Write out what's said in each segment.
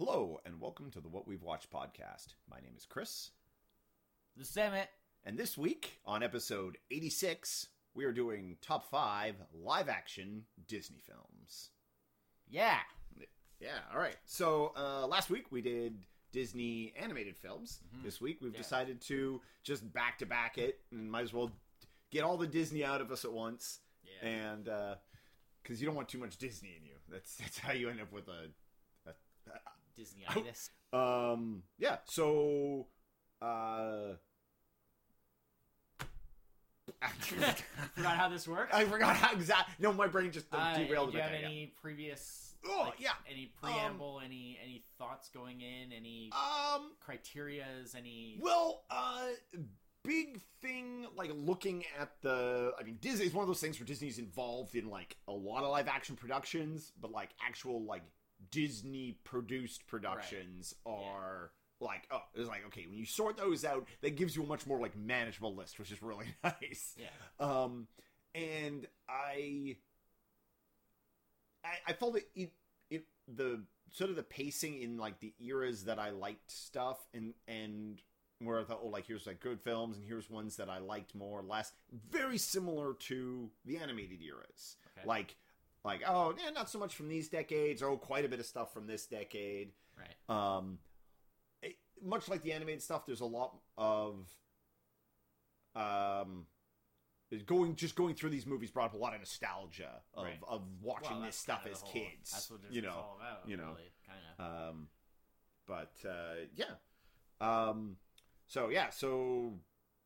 Hello, and welcome to the What We've Watched podcast. My name is Chris, The Summit. and this week on episode 86, we are doing top five live action Disney films. Yeah. Yeah, all right. So uh, last week we did Disney animated films. This week we've Yeah. decided to just back to back it and might as well get all the Disney out of us at once. Yeah. And because you don't want too much Disney in you. That's that's how you end up with a. Disney-itis. um. Yeah. So. Uh. Forgot how this works? I forgot how exact. No, my brain just Uh, derailed do you have bit. any previous... Oh, like, yeah. Any preamble, any any thoughts going in, any. Um. criterias, any... Well, uh, big thing like looking at the. I mean, Disney is one of those things where Disney's involved in like a lot of live action productions, but like actual like Disney produced productions are. Like oh, it's like okay when you sort those out, that gives you a much more like manageable list, which is really nice. Yeah. Um, and I, I, I felt it, it, it, the sort of the pacing in like the eras that I liked stuff, and and where I thought, oh, like here's like good films, and here's ones that I liked more or less, very similar to the animated eras, Okay. like. Like oh yeah, not so much from these decades. Oh, quite a bit of stuff from this decade Right. um it- much like the animated stuff there's a lot of um going just going through these movies brought up a lot of nostalgia of, Right. of watching Well, this stuff as whole- kids That's what you know all about, you know really, kind of. um but uh yeah um so yeah so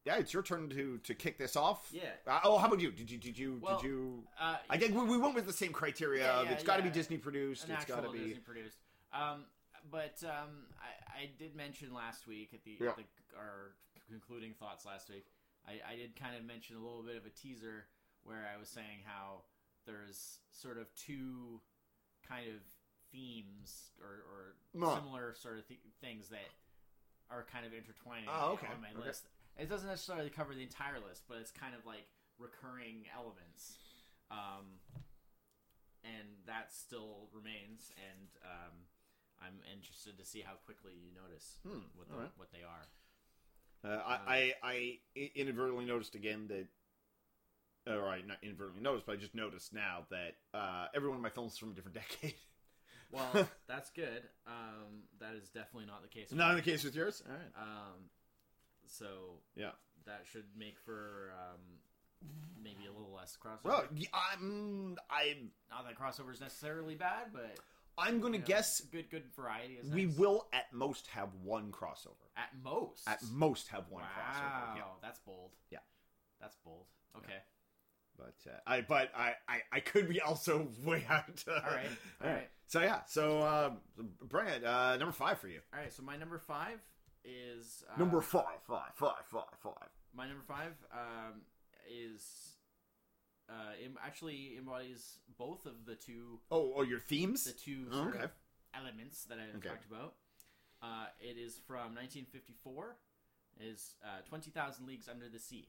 yeah it's your turn to to kick this off Yeah. uh, oh how about you did you did you Well, did you uh, I think we, we went with the same criteria. Yeah, of yeah, it's got to yeah. be Disney produced. an It's got to be Disney produced. Um, but um, I, I did mention last week at the, Yeah. the our concluding thoughts last week. I, I did kind of mention a little bit of a teaser where I was saying how there's sort of two kind of themes or, or similar sort of th- things that are kind of intertwining Oh, okay, on my okay. list. It doesn't necessarily cover the entire list, but it's kind of like recurring elements. Um, and that still remains, and um, I'm interested to see how quickly you notice what, the, alright. what they are. Uh, I, I I inadvertently noticed again that, or I not inadvertently noticed, but I just noticed now that uh, every one of my films is from a different decade. Well, that's good. Um, that is definitely not the case. Not me. the case with yours. All right. Um, so Yeah. that should make for um, maybe a little less crossover. Well, I'm I'm not that crossover is necessarily bad, but I'm going to know, guess good good variety is we nice. will at most have one crossover. at most At most have one wow, crossover. Yeah. that's bold. Yeah. That's bold. Okay. But uh, I but I, I I could be also way out. All right, all right. So yeah. So um, Brad, uh, number five for you. All right. So my number five is uh, Number five, five, five, five, five. My number five um, is uh, em- actually embodies both of the two Oh, oh, your themes. the two Oh, okay. elements that I Okay. talked about. Uh, it is from 1954. It Is uh, Twenty Thousand Leagues Under the Sea.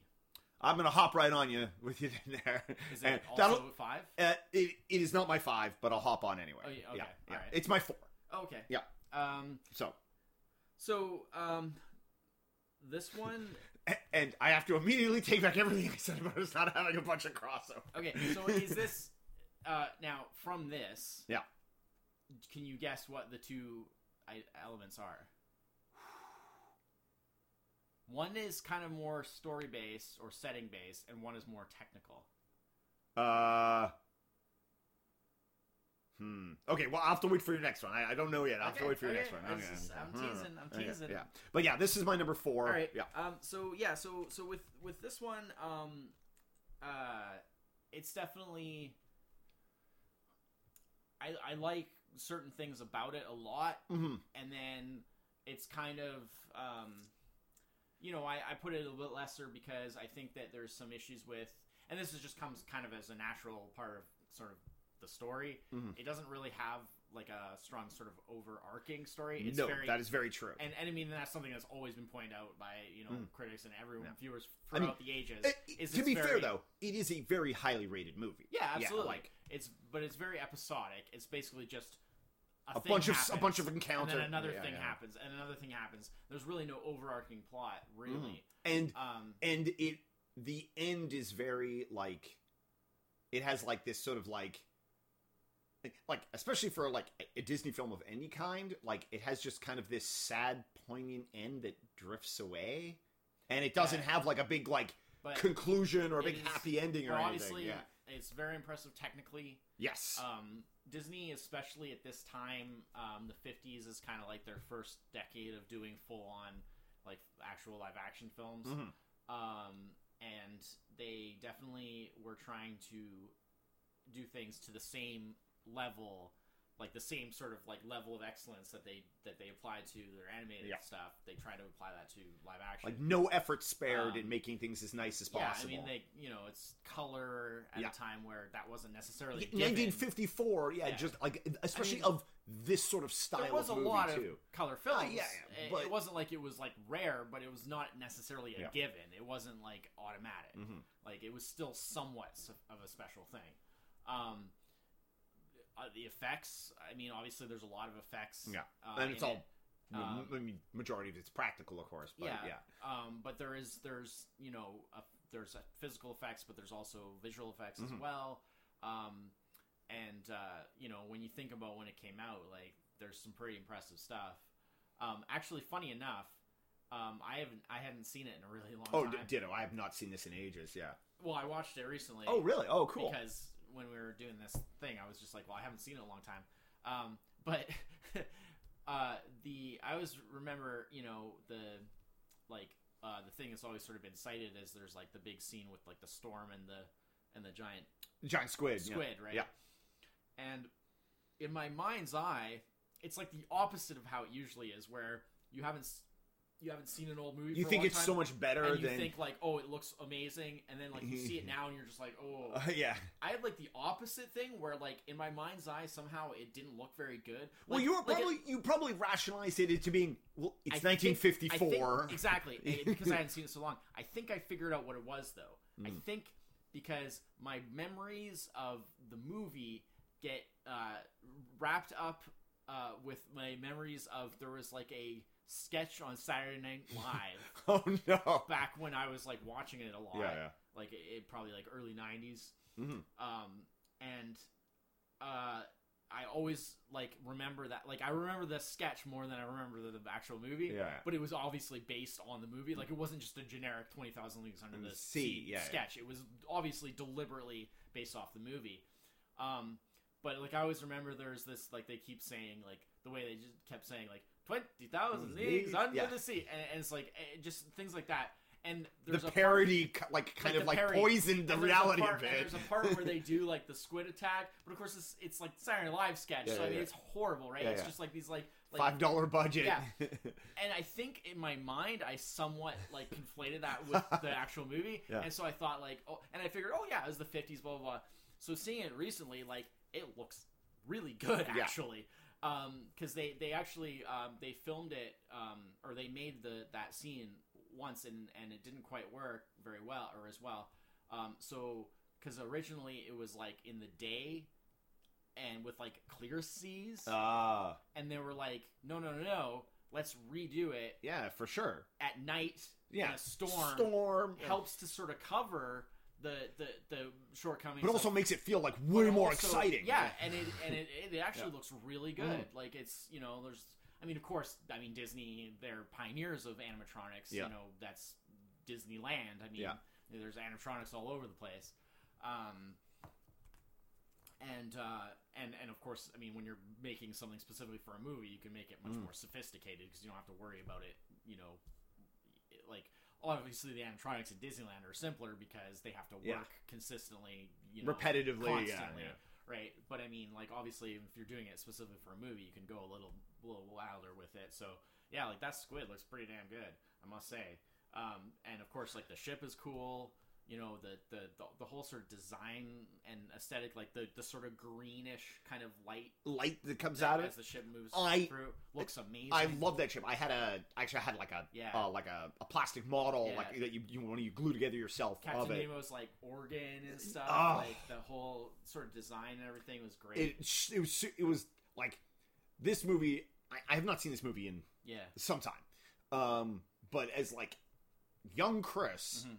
I'm gonna hop right on you with you in there. Is it also five? Uh, it, it is not my five, but I'll hop on anyway. Oh, yeah, okay, yeah, yeah. It's my four. Oh, okay. Yeah. Um. So, So um, this one. and I have to immediately take back everything I said about us not having a bunch of crossover. Okay. So is this uh now from this? Yeah. Can you guess what the two I- elements are? One is kind of more story based or setting based, and one is more technical. Uh. Hmm. Okay. Well, I'll have to wait for your next one. I, I don't know yet. I'll have to Okay, wait for your okay. next one. I was Okay. just- I'm Hmm. teasing, I'm Okay, teasing. Yeah. But yeah, this is my number four. All right. Yeah. Um. So yeah. So so with with this one, um, uh, it's definitely. I I like certain things about it a lot, Mhm. and then it's kind of um, you know, I I put it a little bit lesser because I think that there's some issues with, and this is just comes kind of as a natural part of sort of the story. Mm-hmm. It doesn't really have like a strong sort of overarching story. It's no, very that is very true. and, and I mean that's something that's always been pointed out by you know critics and everyone viewers Mm. I mean, throughout the ages. Is to be fair, though, it is a very highly rated movie. yeah, absolutely. like it's but it's very episodic. It's basically just a thing bunch of- a bunch of and encounter- then another yeah, thing yeah. happens, and another thing happens. There's really no overarching plot, really. and Um, and it the end is very like it has like this sort of like like especially for like a- disney film of any kind like it has just kind of this sad poignant end that drifts away and it doesn't Yeah. have like a big like but conclusion or a big is- happy ending or anything obviously, yeah it's very impressive technically. yes Um, Disney, especially at this time, um, the 50s is kind of like their first decade of doing full on like actual live action films. Mhm. Um, and they definitely were trying to do things to the same level, like the same sort of like level of excellence that they that they apply to their animated Yeah. stuff. They try to apply that to live action. like no effort spared Um, in making things as nice as yeah, possible I mean, they you know it's color at Yeah. a time where that wasn't necessarily In 1954 yeah, just like especially mean, of this sort of style there was a lot too of color films. Uh, yeah, but- it wasn't like it was like rare, but it was not necessarily a given. It wasn't like automatic. Mhm. Like it was still somewhat of a special thing. Um, uh, the effects. I mean, obviously, there's a lot of effects. Yeah. uh, and it's all it. Um, I mean, majority of it's practical, of course. But yeah, yeah. Um, but there is there's you know a, there's a physical effects, but there's also visual effects as Mhm. well. Um, and uh, you know when you think about when it came out, like there's some pretty impressive stuff. Um, actually, funny enough, um, I haven't I hadn't seen it in a really long time. Oh, d- time. ditto. I have not seen this in ages. Yeah. well, I watched it recently. Oh, really? Oh, cool. Because when we were doing this thing, I was just like, well, I haven't seen it in a long time. Um, but uh, the I always remember, you know, the like uh, the thing that's always sort of been cited as there's like the big scene with like the storm and the and the giant Giant squid. yeah. squid, right? Yeah. And in my mind's eye, it's like the opposite of how it usually is, where you haven't you haven't seen an old movie. You for a think long it's time, so much better and you than. think like, oh, it looks amazing, and then like you see it now, and you're just like, oh, Uh, yeah. I had like the opposite thing where like in my mind's eye somehow it didn't look very good. Well, you were like, it- probably you probably rationalized it into being well. It's I 1954. I think- exactly because I hadn't seen it so long. I think I figured out what it was though. I Mm. think because my memories of the movie get uh, wrapped up uh, with my memories of there was like a sketch on Saturday Night Live oh no. back when I was like watching it a lot. Yeah, yeah. Like it, it probably like early '90s. Mhm. Um, and uh, I always like remember that. Like I remember the sketch more than I remember the, the actual movie. Yeah. But it was obviously based on the movie. Like it wasn't just a generic Twenty Thousand Leagues Under the Sea, yeah. sketch. It was obviously deliberately based off the movie. Um, but like I always remember there's this like they keep saying like the way they just kept saying like twenty thousand leagues under yeah. the sea, and, and it's like eh, just things like that. And The there's a part- parody, like, kind like of like parody. poisoned the and reality part- of it. There's a part where they do like the squid attack, but of course it's it's like Saturday Night Live sketch, Yeah, so I mean it's horrible, right? It's just like these like, like Five dollar budget. Yeah. and I think in my mind I somewhat like conflated that with the actual movie, Yeah. and so I thought like, oh, and I figured, oh yeah, it was the '50s, blah blah blah. So seeing it recently, like it looks really good Yeah. Because they they actually um, they filmed it um, or they made the that scene once and and it didn't quite work very well or as well. Um, so because originally it was like in the day and with like clear seas Ah, and they were like, no, no, no, no, let's redo it yeah, for sure. at night Yeah, in a storm. Storm helps to sort of cover the the, the shortcomings, but also of- makes it feel like way more also- exciting. Yeah, and it and it, it actually Yeah. looks really good. Mhm. Like it's you know there's I mean of course I mean Disney they're pioneers of animatronics. Yeah. You know that's Disneyland. I mean Yeah. there's animatronics all over the place. Um, and uh, and and of course, I mean, when you're making something specifically for a movie, you can make it much Mm. more sophisticated because you don't have to worry about it. You know, like obviously the animatronics at Disneyland are simpler because they have to work Yeah. consistently, you know, repetitively. Constantly, yeah. right? But I mean, like obviously, if you're doing it specifically for a movie, you can go a little a little wilder with it. So yeah, like that squid looks pretty damn good, I must say. Um, and of course, like the ship is cool. You know, the the the, the whole sort of design and aesthetic, like the the sort of greenish kind of light Light that comes out of as it. the ship moves I- through, looks amazing. I love that ship. I had a actually I had like a Yeah. uh, like a, a plastic model Yeah. like that you you when you glue together yourself Captain of it. Nemo's like organ and stuff. Oh. Like the whole sort of design and everything was great. It it was it was like this movie, I, I have not seen this movie in Yeah. some time. Um, but as like young Chris, Mhm.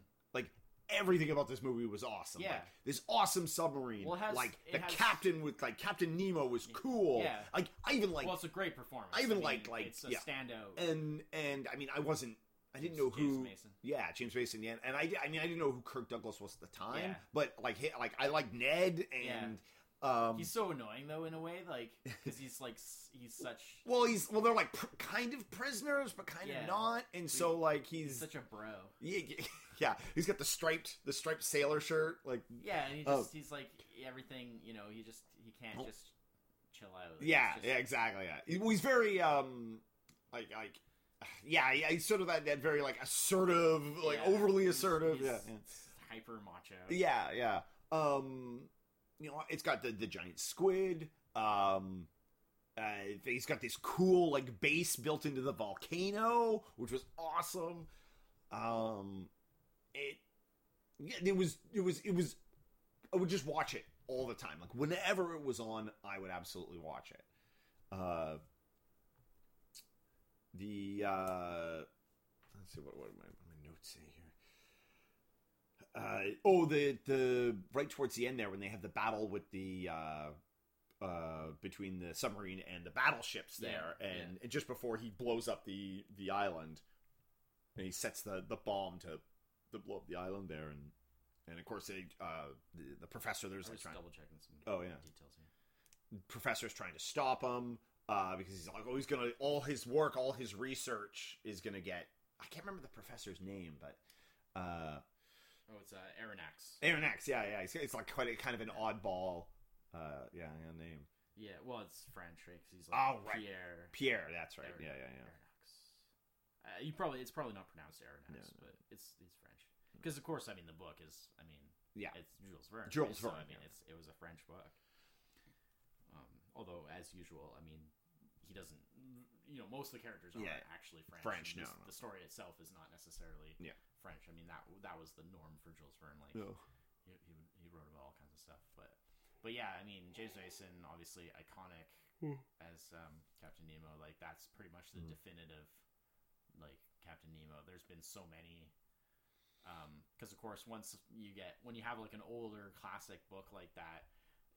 Everything about this movie was awesome. Yeah. Like, this awesome submarine. Well, has- like the has- captain with like Captain Nemo was cool. Yeah. Like I even like well, it's a great performance. I even mean, like- like, it's a yeah. standout. and and I mean I wasn't I didn't know James who Mason. Yeah, James Mason. Yeah, and I, I mean, I didn't know who Kirk Douglas was at the time, Yeah. but like, he, like I like Ned, and um, He's so annoying though in a way, like because he's like he's such well, he's well, they're like pr- kind of prisoners, but kind Yeah. of not, and so like he's he's such a bro. yeah, yeah, he's got the striped the striped sailor shirt, like Yeah, and he Oh. he's like everything. You know, he just he can't just chill out. yeah, just- yeah, exactly, yeah. Well, he's very um, like like. Yeah, yeah, he's sort of that, that very like assertive, like yeah, overly he's- assertive. he's yeah, yeah. hyper macho. Yeah, yeah. Um, you know, it's got the the giant squid. Um, uh, he's got this cool like base built into the volcano, which was awesome. Um, it yeah, it was it was it was. I would just watch it all the time. Like whenever it was on, I would absolutely watch it. Uh, the uh, let's see what what my, my notes say here. Uh, oh, the the right towards the end there when they have the battle with the uh, uh, between the submarine and the battleships there, Yeah, and, and just before he blows up the the island, and he sets the the bomb to to blow up the island there, and and of course they uh, the, the professor there's was like trying, double checking some Oh, yeah. details here. professor's trying to stop him uh, because he's like oh he's gonna all his work all his research is gonna get I can't remember the professor's name but. Uh, Oh, it's uh, Aronnax. Aaron X, yeah, yeah. It's, it's like quite a kind of an oddball, uh, yeah, yeah, name. Yeah, well, it's French, right? 'Cause he's like Oh, right. Pierre. Pierre, that's right. Aron- Yeah, yeah, yeah. Aronnax. Uh, you probably it's probably not pronounced Aronnax, Yeah. but it's it's French. Because of course, I mean the book is I mean Yeah. it's Jules Verne. Jules right? So, Verne, I mean yeah. it's it was a French book. Um, although as usual, I mean he doesn't. You know, most of the characters aren't Yeah. actually French. French, no, no. The story itself is not necessarily Yeah. French. I mean that that was the norm for Jules Verne. Like No. he, he he wrote about all kinds of stuff. But but yeah, I mean James Mason obviously iconic Hmm. as um, Captain Nemo. Like that's pretty much the Mhm. definitive like Captain Nemo. There's been so many. Um, because of course, once you get when you have like an older classic book like that,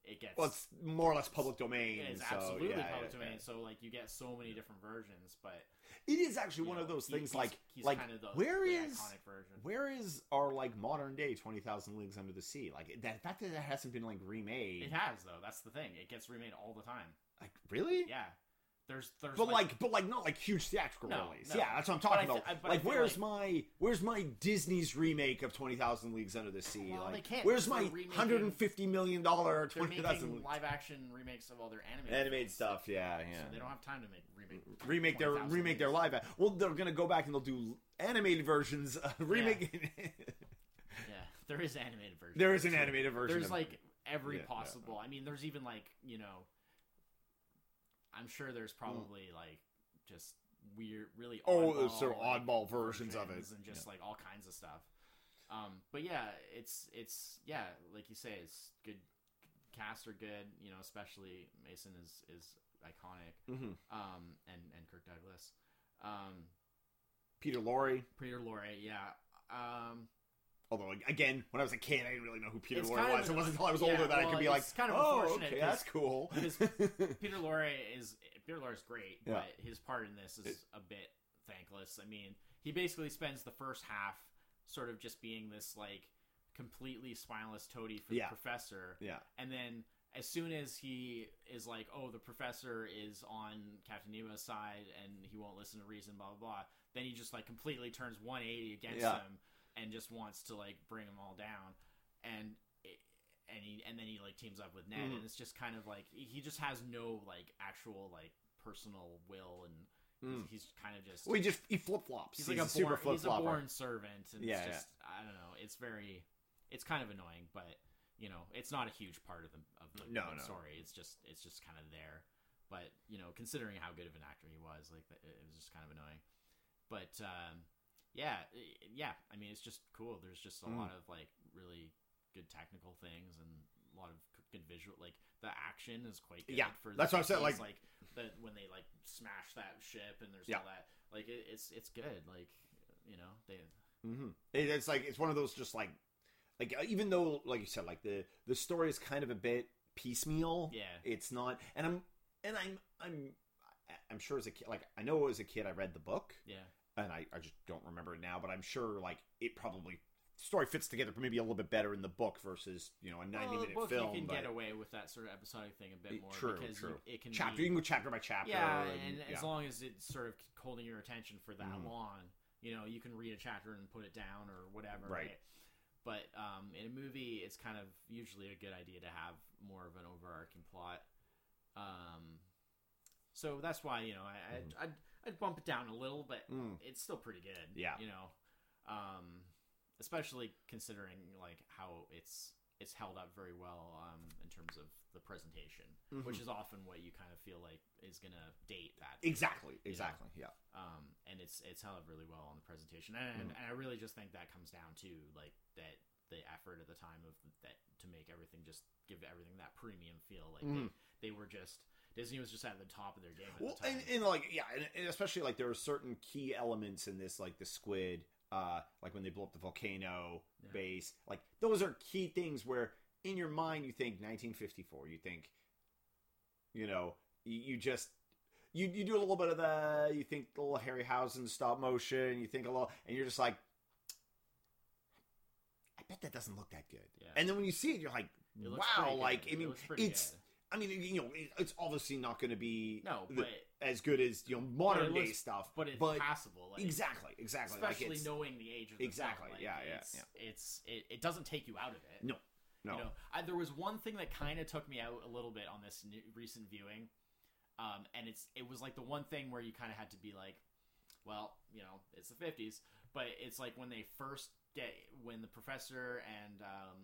it gets Well, it's more or less public domain. it is so, absolutely yeah, public yeah, domain. yeah. So like you get so many different versions, but It is actually one of those he- things he's- like he's like kind of the, where the is iconic version. where is our like modern day Twenty Thousand Leagues Under the Sea? Like that fact that it hasn't been like remade. It has though. That's the thing. It gets remade all the time. Like really? Yeah. There's there's But like, but like not like huge theatrical No, release. no. Yeah, that's what I'm talking about. I- like, where's like- my where's my Disney's remake of Twenty Thousand Leagues Under the Sea? Well, like, they can't, where's my hundred and fifty million dollar Twenty Thousand Leagues live action remakes of all their animated animated stuff? Yeah, yeah. So they don't have time to make remake remake their 20,000 remake their live. act- Well, they're gonna go back and they'll do animated versions. Uh, remake. Yeah, there is animated version. there is an animated version. There's like every Yeah, yeah. possible. I mean, there's even like you know, I'm sure there's probably like just weird, really Hmm. Oh, oddball, there's sort of like, oddball versions of it. and just like all kinds of stuff. Um, but yeah, it's it's yeah, like you say, it's good. Cast are good, you know. Especially Mason is is iconic. Mhm. Um, and and Kirk Douglas. Um, Peter Lorre. Peter Lorre, yeah. Um, Although again, when I was a kid, I didn't really know who Peter Lorre kind of was. It wasn't until I was yeah, older that I could be like, it's kind of "Oh, okay, that's cool." Peter Lorre is Peter Lorre is great, Yeah. but his part in this is It- a bit thankless. I mean, he basically spends the first half sort of just being this like completely spineless toady for Yeah. the professor, yeah, and then as soon as he is like, "Oh, the professor is on Captain Nemo's side and he won't listen to reason," blah blah blah, then he just like completely turns 180 against Yeah. him and just wants to like bring them all down, and. It, and he and then he like teams up with Ned, Mhm. and it's just kind of like he just has no like actual like personal will, and Mm. he's, he's kind of just well, he just he flip flops. he's He's, like a, super flip he's a born servant, and Yeah, it's just I don't know, it's very it's kind of annoying, but you know it's not a huge part of the of the, No, no. story. It's just it's just kind of there, but you know considering how good of an actor he was, like it was just kind of annoying. But um, yeah, yeah, I mean it's just cool. There's just a Mm. lot of like really good technical things and a lot of good visual. Like the action is quite good. Yeah, for that's what I said, 50s, like- like the when they like smash that ship and there's Yeah. all that. Like it, it's it's good. Like you know they Mm-hmm. It, it's like it's one of those just like like uh, even though like you said like the the story is kind of a bit piecemeal. Yeah. it's not. And I'm and I'm I'm I'm sure as a kid like I know as a kid I read the book yeah and I I just don't remember it now, but I'm sure like it probably story fits together maybe a little bit better in the book versus you know a 90 well, minute book film. you can get away with that sort of episodic thing a bit more True, because true. You, it can chapter be, you can go chapter by chapter. yeah, and, and yeah. as long as it's sort of holding your attention for that Mhm. long, you know, you can read a chapter and put it down or whatever. Right. But um, in a movie, it's kind of usually a good idea to have more of an overarching plot. Um, so that's why you know I, I'd, I'd I'd bump it down a little, but Mm. it's still pretty good. Yeah. you know, um, especially considering like how it's it's held up very well um, in terms of the presentation, which Mhm. is often what you kind of feel like is gonna date that. exactly, you know. exactly, yeah. Um, and it's it's held up really well on the presentation, and, Mhm. and I really just think that comes down to like that the effort at the time of that to make everything just give everything that premium feel. Like Mhm. they, they were just Disney was just at the top of their game Well, the and, and like yeah, and, and especially like there are certain key elements in this, like the squid, uh, like when they blow up the volcano Yeah. base, like those are key things where in your mind you think 1954, you think, you know, you, you just. You, you do a little bit of the you think the little Harryhausen stop motion you think a little and you're just like I bet that doesn't look that good Yeah. and then when you see it you're like It wow pretty good. like I mean pretty it's good. I mean you know it's obviously not going to be no, the- as good as you know modern day stuff. but it's but passable. Like, exactly, exactly. like especially it's, knowing the age of the Exactly, film, like, yeah, yeah, it's, It's it, it doesn't take you out of it. no, no. You know, I, there was one thing that kind of took me out a little bit on this new, recent viewing, um, and it's it was like the one thing where you kind of had to be like, well, you know, it's the fifties, but it's like when they first get when the professor and um,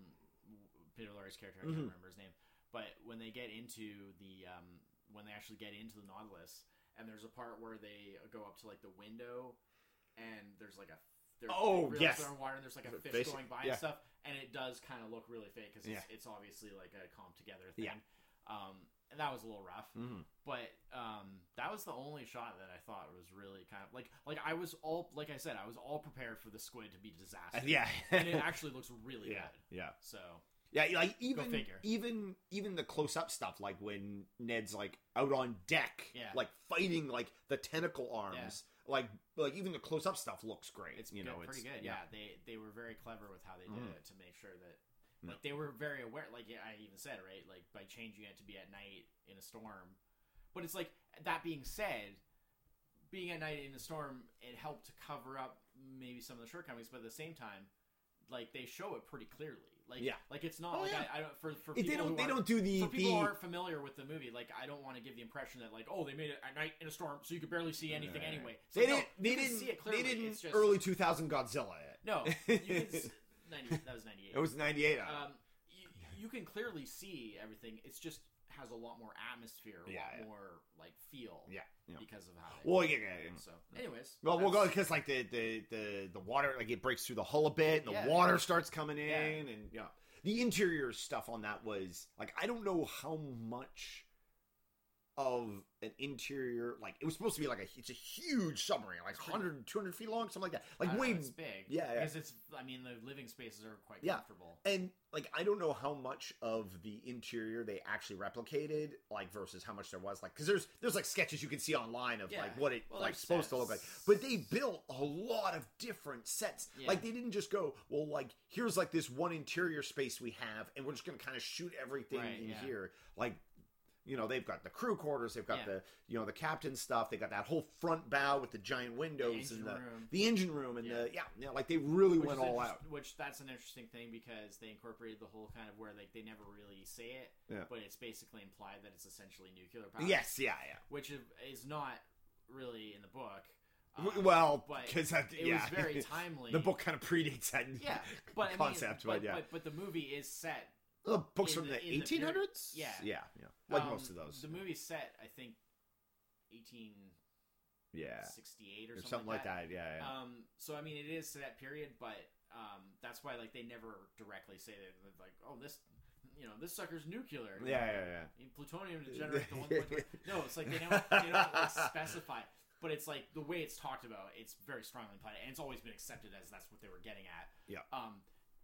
Peter Lorre's character, I can't Mhm. remember his name, but when they get into the um, when they actually get into the Nautilus, and there's a part where they go up to like the window, and there's like a they're, Oh, they yes. they're in water, and there's like a fish going by Yeah. and stuff, and it does kind of look really fake because it's, Yeah. it's obviously like a comp together thing. Yeah. Um, and that was a little rough, Mhm. but um, that was the only shot that I thought was really kind of like like I was all like I said I was all prepared for the squid to be disaster. Yeah, and it actually looks really yeah, good. yeah, So yeah. Like even even even the close up stuff, like when Ned's like out on deck, Yeah. like fighting like the tentacle arms, like like even the close up stuff looks great. it's you good, know, pretty good. Yeah. they they were very clever with how they did Mhm. it to make sure that Yeah. like they were very aware. Like I even said right, like by changing it to be at night in a storm. But it's like that being said, being at night in a storm, it helped to cover up maybe some of the shortcomings. But at the same time, like they show it pretty clearly. Like Yeah. like it's not Oh, like yeah. I, I don't for for people they don't who they aren't- don't do the for people the who aren't familiar with the movie, like I don't want to give the impression that like, oh, they made it at night in a storm, so you could barely see anything Right. anyway. So, they no, didn't they didn't see it clearly. they didn't it's just, early two thousand Godzilla it. No, you can, 90, that was ninety eight. It was ninety eight. Um, you, you can clearly see everything. It's just has a lot more atmosphere, a Yeah, lot yeah. more like feel, yeah, yeah. because of how. Well, yeah, yeah, yeah. So, anyways, Well, we'll go because like the, the the the water like it breaks through the hull a bit, and the water starts coming in, and yeah, the interior stuff on that was like I don't know how much of an interior like it was supposed to be like a it's a huge submarine like 100 200 feet long something like that like don't way it's big. yeah, yeah. because it's. I mean, the living spaces are quite Yeah. comfortable. and like I don't know how much of the interior they actually replicated like versus how much there was like because there's there's like sketches you can see online of Yeah. like what it Well, like supposed to look like but they built a lot of different sets Yeah. like they didn't just go well like here's like this one interior space we have and we're just gonna kind of shoot everything Right, in yeah. here like you know they've got the crew quarters they've got Yeah. the you know the captain stuff they got that whole front bow with the giant windows engine and the room. the engine room and Yeah. the yeah yeah like they really Which went all out Which that's an interesting thing because they incorporated the whole kind of where like they never really say it, Yeah. but it's basically implied that it's essentially nuclear power. yes yeah yeah which is- not really in the book. Um, well, because it yeah, was very timely. the book kind of predates that yeah, but I mean, concept, but, but yeah, but, but the movie is set. The books in from the- the in the eighteen period- yeah. yeah, yeah, like um, most of those. The movie's set, I think, eighteen yeah, sixty-eight or or something like that. Yeah, yeah. Um, so I mean, it is to that period, but um, that's why like they never directly say that they're like, oh, this you know, this sucker's nuclear. Yeah, yeah, yeah. Need Plutonium to generate the one point three. No, it's like they don't they don't like specify. But it's like the way it's talked about, it's very strongly implied, and it's always been accepted as that's what they were getting at. Yeah. Um,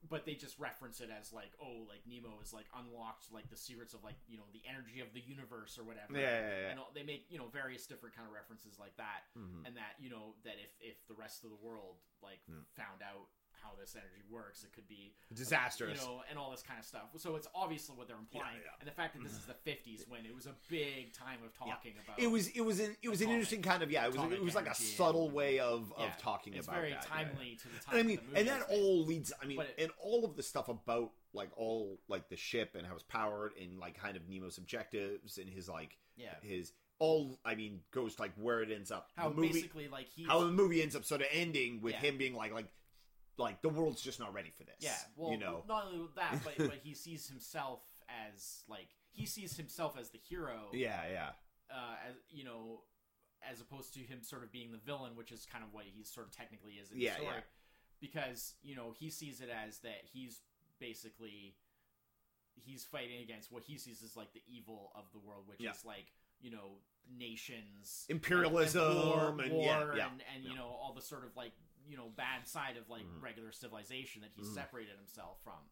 but they just reference it as like, oh, like Nemo is like unlocked like the secrets of like you know the energy of the universe or whatever. Yeah, yeah, yeah. And all, they make you know various different kind of references like that, Mhm. and that you know that if if the rest of the world like Yeah. found out how this energy works, it could be Disastrous. you know, and all this kind of stuff. So it's obviously what they're implying, Yeah, yeah. and the fact that this is the mm-hmm. '50s when it was a big time of talking about. it was it was an it was an interesting kind of yeah it was it was like a subtle way of yeah, of talking It's about very that, yeah, yeah. timely to the time. And I mean, of the movie and that all leads. I mean, it- and all of the stuff about like all like the ship and how it's powered and like kind of Nemo's objectives and his like yeah, his all. I mean, goes to like where it ends up. how the movie, basically like he's how the movie ends up sort of ending with Yeah. him being like like like the world's just not ready for this. yeah, well, you know, not only that, but but he sees himself as like he sees himself as the hero. yeah, yeah, uh, as you know, as opposed to him sort of being the villain, which is kind of what he sort of technically is in Yeah, the story. yeah. Because you know he sees it as that he's basically he's fighting against what he sees as like the evil of the world, which Yeah. is like you know nations, Imperialism and, war, and- war yeah, yeah, and, and you know all the sort of like you know bad side of like Mhm. regular civilization that he's Mhm. separated himself from.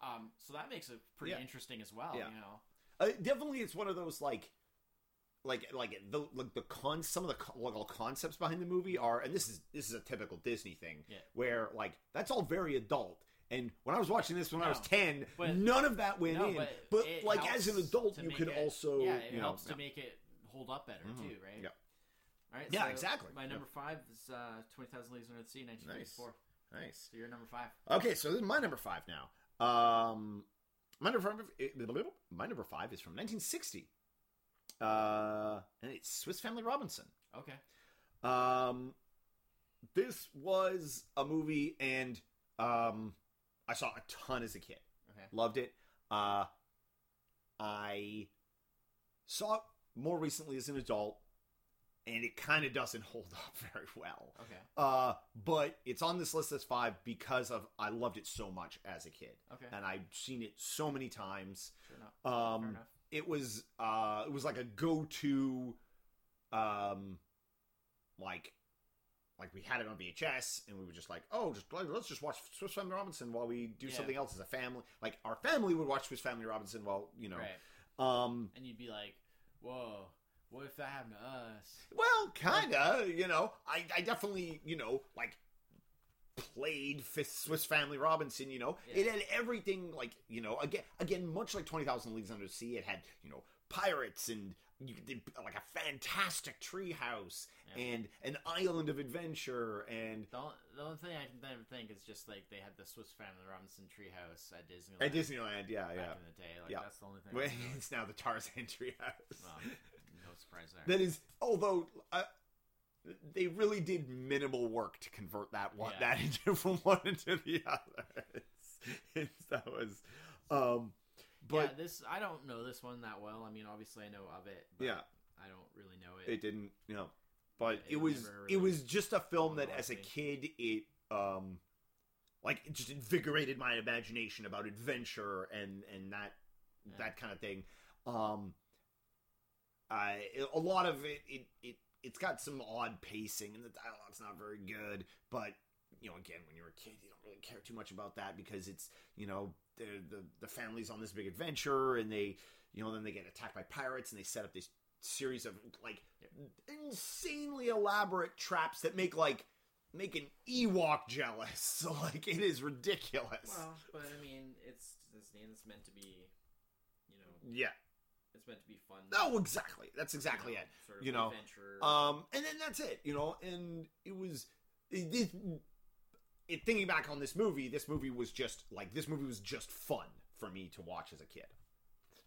Um, so that makes it pretty Yeah. interesting as well. Yeah. You know, Uh, definitely, it's one of those like, like, like the like the con some of the co- little concepts behind the movie are, and this is this is a typical Disney thing, Yeah. where like that's all very adult. And when I was watching this when I was ten, none of that went No, in. but But, like as an adult, you could it- also yeah, it you know, helps yeah. to make it hold up better Mhm. too, right? Yeah. All right. Yeah, so exactly. My Yeah. number five is uh, Twenty Thousand Leagues Under the Sea, nineteen fifty-four. nice. So you're number five. Okay, so this is my number five now. Um, my number five, my number five is from 1960. Uh, and it's Swiss Family Robinson. Okay. Um, this was a movie, and um, I saw a ton as a kid. Okay. Loved it. Uh, I saw it more recently as an adult, and it kind of doesn't hold up very well. Okay. Uh, but it's on this list as five because of I loved it so much as a kid, Okay. and I've seen it so many times. Sure enough. Fair Um, enough. it was uh, it was like a go-to, um, like like we had it on VHS, and we were just like, oh, just let's just watch Swiss Family Robinson while we do Yeah. something else as a family. Like our family would watch Swiss Family Robinson while you know, Right. um, And you'd be like, "Whoa, what if that happened to us?" Well, kinda. You know, I, I definitely, you know, like played Swiss Family Robinson. You know, Yeah. it had everything. Like you know, again, again, much like Twenty Thousand Leagues Under the Sea, it had you know pirates and you did like a fantastic treehouse Yeah. and an island of adventure and. The only, the only thing I can then think is just like they had the Swiss Family Robinson treehouse at Disneyland. At Disneyland, yeah, back yeah. in the day. Like Yeah. that's the only thing. Well, it's now the Tarzan treehouse. Well, there. That is, although uh, they really did minimal work to convert that one Yeah. that into from one into the other. It's, it's- that was, um, but yeah, this I don't know this one that well. I mean, obviously I know of it. But Yeah. I don't really know it. it didn't, you know. But it it was never it was just a film that, as a kid, it um, like it just invigorated my imagination about adventure and and that Yeah. that kind of thing. Um, I a lot of it it it it's got some odd pacing and the dialogue's not very good, but you know, again, when you're a kid, you don't really care too much about that because it's you know the the the family's on this big adventure and they you know then they get attacked by pirates and they set up this series of like insanely elaborate traps that make like make an Ewok jealous. So like it is ridiculous. Well, but I mean, it's Disney and it's meant to be, you know, yeah. It's meant to be fun. No, exactly. That's exactly you know, it. Sort of you know, adventure. Um, and then that's it. You know, and it was it, it, it. Thinking back on this movie, this movie was just like this movie was just fun for me to watch as a kid,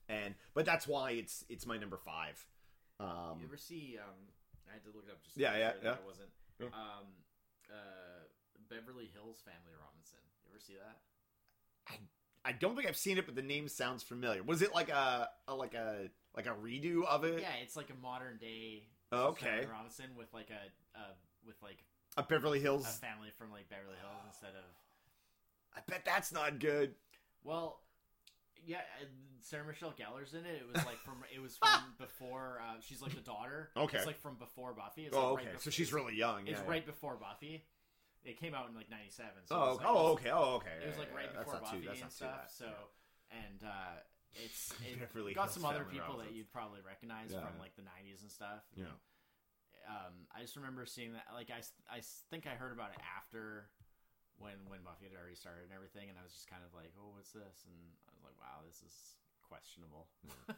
and but that's why it's it's my number five. Um, you ever see? Um, I had to look it up just. Yeah, yeah, sure yeah. I wasn't. Yeah. Um, uh, Beverly Hills Family Robinson. You ever see that? I don't think I've seen it, but the name sounds familiar. Was it like a, a like a like a redo of it? Yeah, it's like a modern day. Oh, okay. Robinson with like a, uh, with like A Beverly a Hills. family from like Beverly Hills instead of. I bet that's not good. Well, Yeah, Sarah Michelle Gellar's in it. It was like from it was from before. Uh, she's like the daughter. Okay. it's like from before Buffy. It's Oh, like okay. right So she's really young. It's yeah, right before Buffy. It came out in like '97. So Oh, was, like, oh, okay. Oh, okay. It was like yeah, right yeah. Before too- Buffy that's and stuff. So and uh, it's it Beverly got some other people that you'd probably recognize Yeah. from like the '90s and stuff. Yeah. Um, I just remember seeing that. Like I, I think I heard about it after when when Buffy had already started and everything, and I was just kind of like, oh, what's this? And I was like, wow, this is questionable.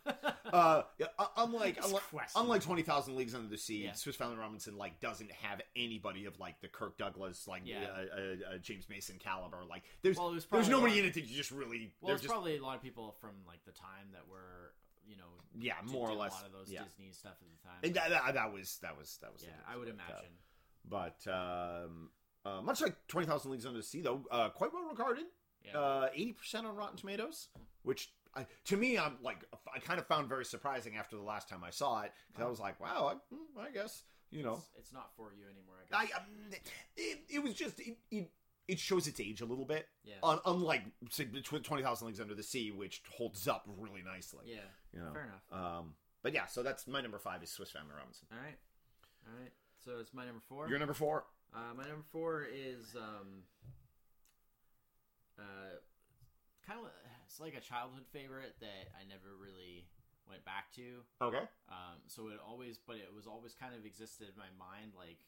Uh, yeah, uh, unlike It's unlike, questionable. unlike Twenty Thousand Leagues Under the Sea, Yeah. Swiss Family Robinson like doesn't have anybody of like the Kirk Douglas, like Yeah. uh, uh, uh, James Mason caliber. Like there's well, it was there's probably nobody in it that you just really. Well, just probably a lot of people from like the time that were, you know, yeah, did- more or did less. a lot of those yeah, Disney stuff at the time. and that, that, that was that was that was. the yeah. I would uh, imagine. But um, uh, much like Twenty Thousand Leagues Under the Sea, though, uh, quite well regarded. Yeah. Uh, Eighty percent on Rotten Tomatoes, which I, to me, I'm like, I kind of found very surprising after the last time I saw it because I was like, wow, I, hmm, I guess you know, it's, it's not for you anymore. I I guess. um, it, it was just it, it, it shows its age a little bit, yeah. Un, unlike say, Twenty Thousand Leagues Under the Sea, which holds up really nicely. yeah. you know. Fair enough. Um, but yeah, so that's my number five is Swiss Family Robinson. All right. All right. So it's my number four. Your number four. Uh, my number four is um, uh, kind of it's like a childhood favorite that I never really went back to. Okay. Um, so it always, but it was always kind of existed in my mind. Like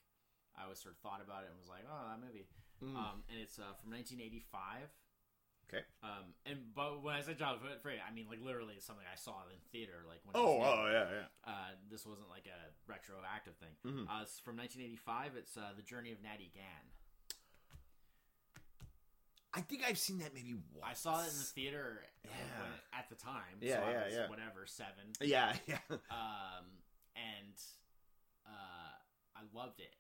I always sort of thought about it and was like, oh, that movie. Mm. Um, and it's uh, from 1985. Okay. Um, and but when I say childhood favorite, I mean like literally it's something I saw in theater. Like when Oh, oh yeah, yeah. Uh, this wasn't like a retroactive thing. Mhm. Uh, it's from 1985. It's uh, the Journey of Natty Gann. I think I've seen that maybe once. I saw it in the theater Yeah. when, at the time. Yeah, so I yeah, yeah. Whatever, seven. Yeah, yeah. Um, and uh, I loved it.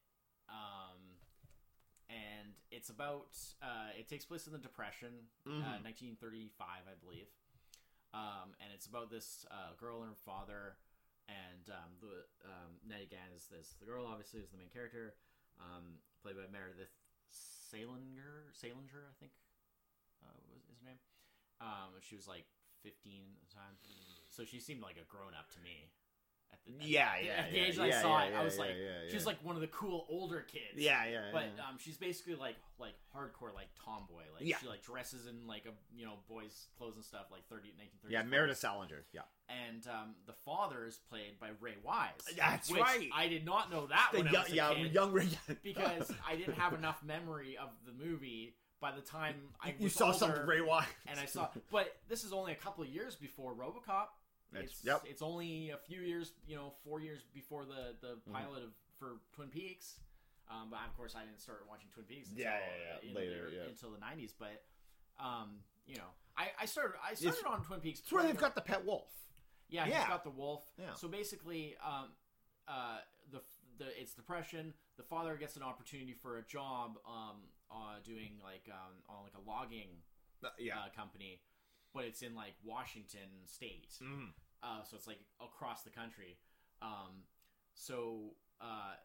Um, and it's about uh, it takes place in the Depression, uh, Mhm. 1935, I believe. Um, and it's about this uh, girl and her father, and um, the um, Nettie Gann is this. The girl obviously is the main character, um, played by Meredith Salinger. Salinger, I think, uh, was his name. Um, she was like 15 at the time, so she seemed like a grown up to me. At the, at Yeah, the, yeah, At the yeah, age I yeah, saw yeah, it, yeah, I was yeah, like, yeah, she was like one of the cool older kids. Yeah, yeah, But yeah. um, she's basically like like hardcore like tomboy. Like Yeah. she like dresses in like a you know boys clothes and stuff like 30 1930s. yeah. Meredith Salinger. Yeah. And um, the father is played by Ray Wise. That's right. I did not know that The when I young, yeah, young Ray. because I didn't have enough memory of the movie by the time I you saw older, something Ray Wise. and I saw. But this is only a couple of years before RoboCop. That's- It's, yep. it's only a few years, you know, four years before the the Mm-hmm. pilot of for Twin Peaks. Um, but of course, I didn't start watching Twin Peaks until, Yeah, yeah, yeah. Later, the- yeah. until the '90s. But um, you know, I, I started I started on Twin Peaks. It's where they've got the pet wolf. yeah, Yeah. he's got the wolf. Yeah. So basically, um, uh, the the it's depression. The father gets an opportunity for a job, um, uh, doing like um, on like a logging Uh, yeah. uh, company, but it's in like Washington State. Mhm. Uh, so it's like across the country. Um, so uh,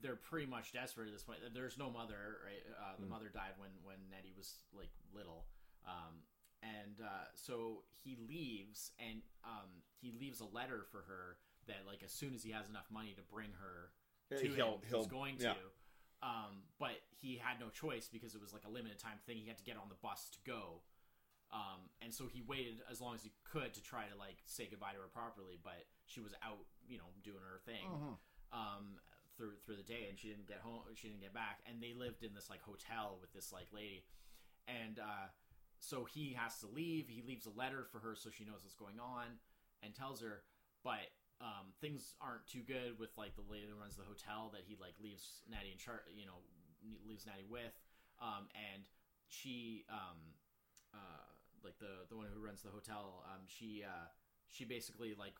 they're pretty much desperate at this point. There's no mother, right? Uh, the Mm. mother died when when Nettie was like little, um, and uh, so he leaves, and um, he leaves a letter for her that like as soon as he has enough money to bring her to He'll- him, he'll- he's going to. Um, but he had no choice because it was like a limited time thing. He had to get on the bus to go. Um, and so he waited as long as he could to try to like say goodbye to her properly, but she was out, you know, doing her thing Mhm. um, through through the day, and she didn't get home. She didn't get back, and they lived in this like hotel with this like lady, and uh, so he has to leave. He leaves a letter for her so she knows what's going on, and tells her, but um, things aren't too good with like the lady that runs the hotel that he like leaves Natty in char- you know, leaves Natty with, um, and she um, uh, like the the one who runs the hotel, um, she uh, she basically like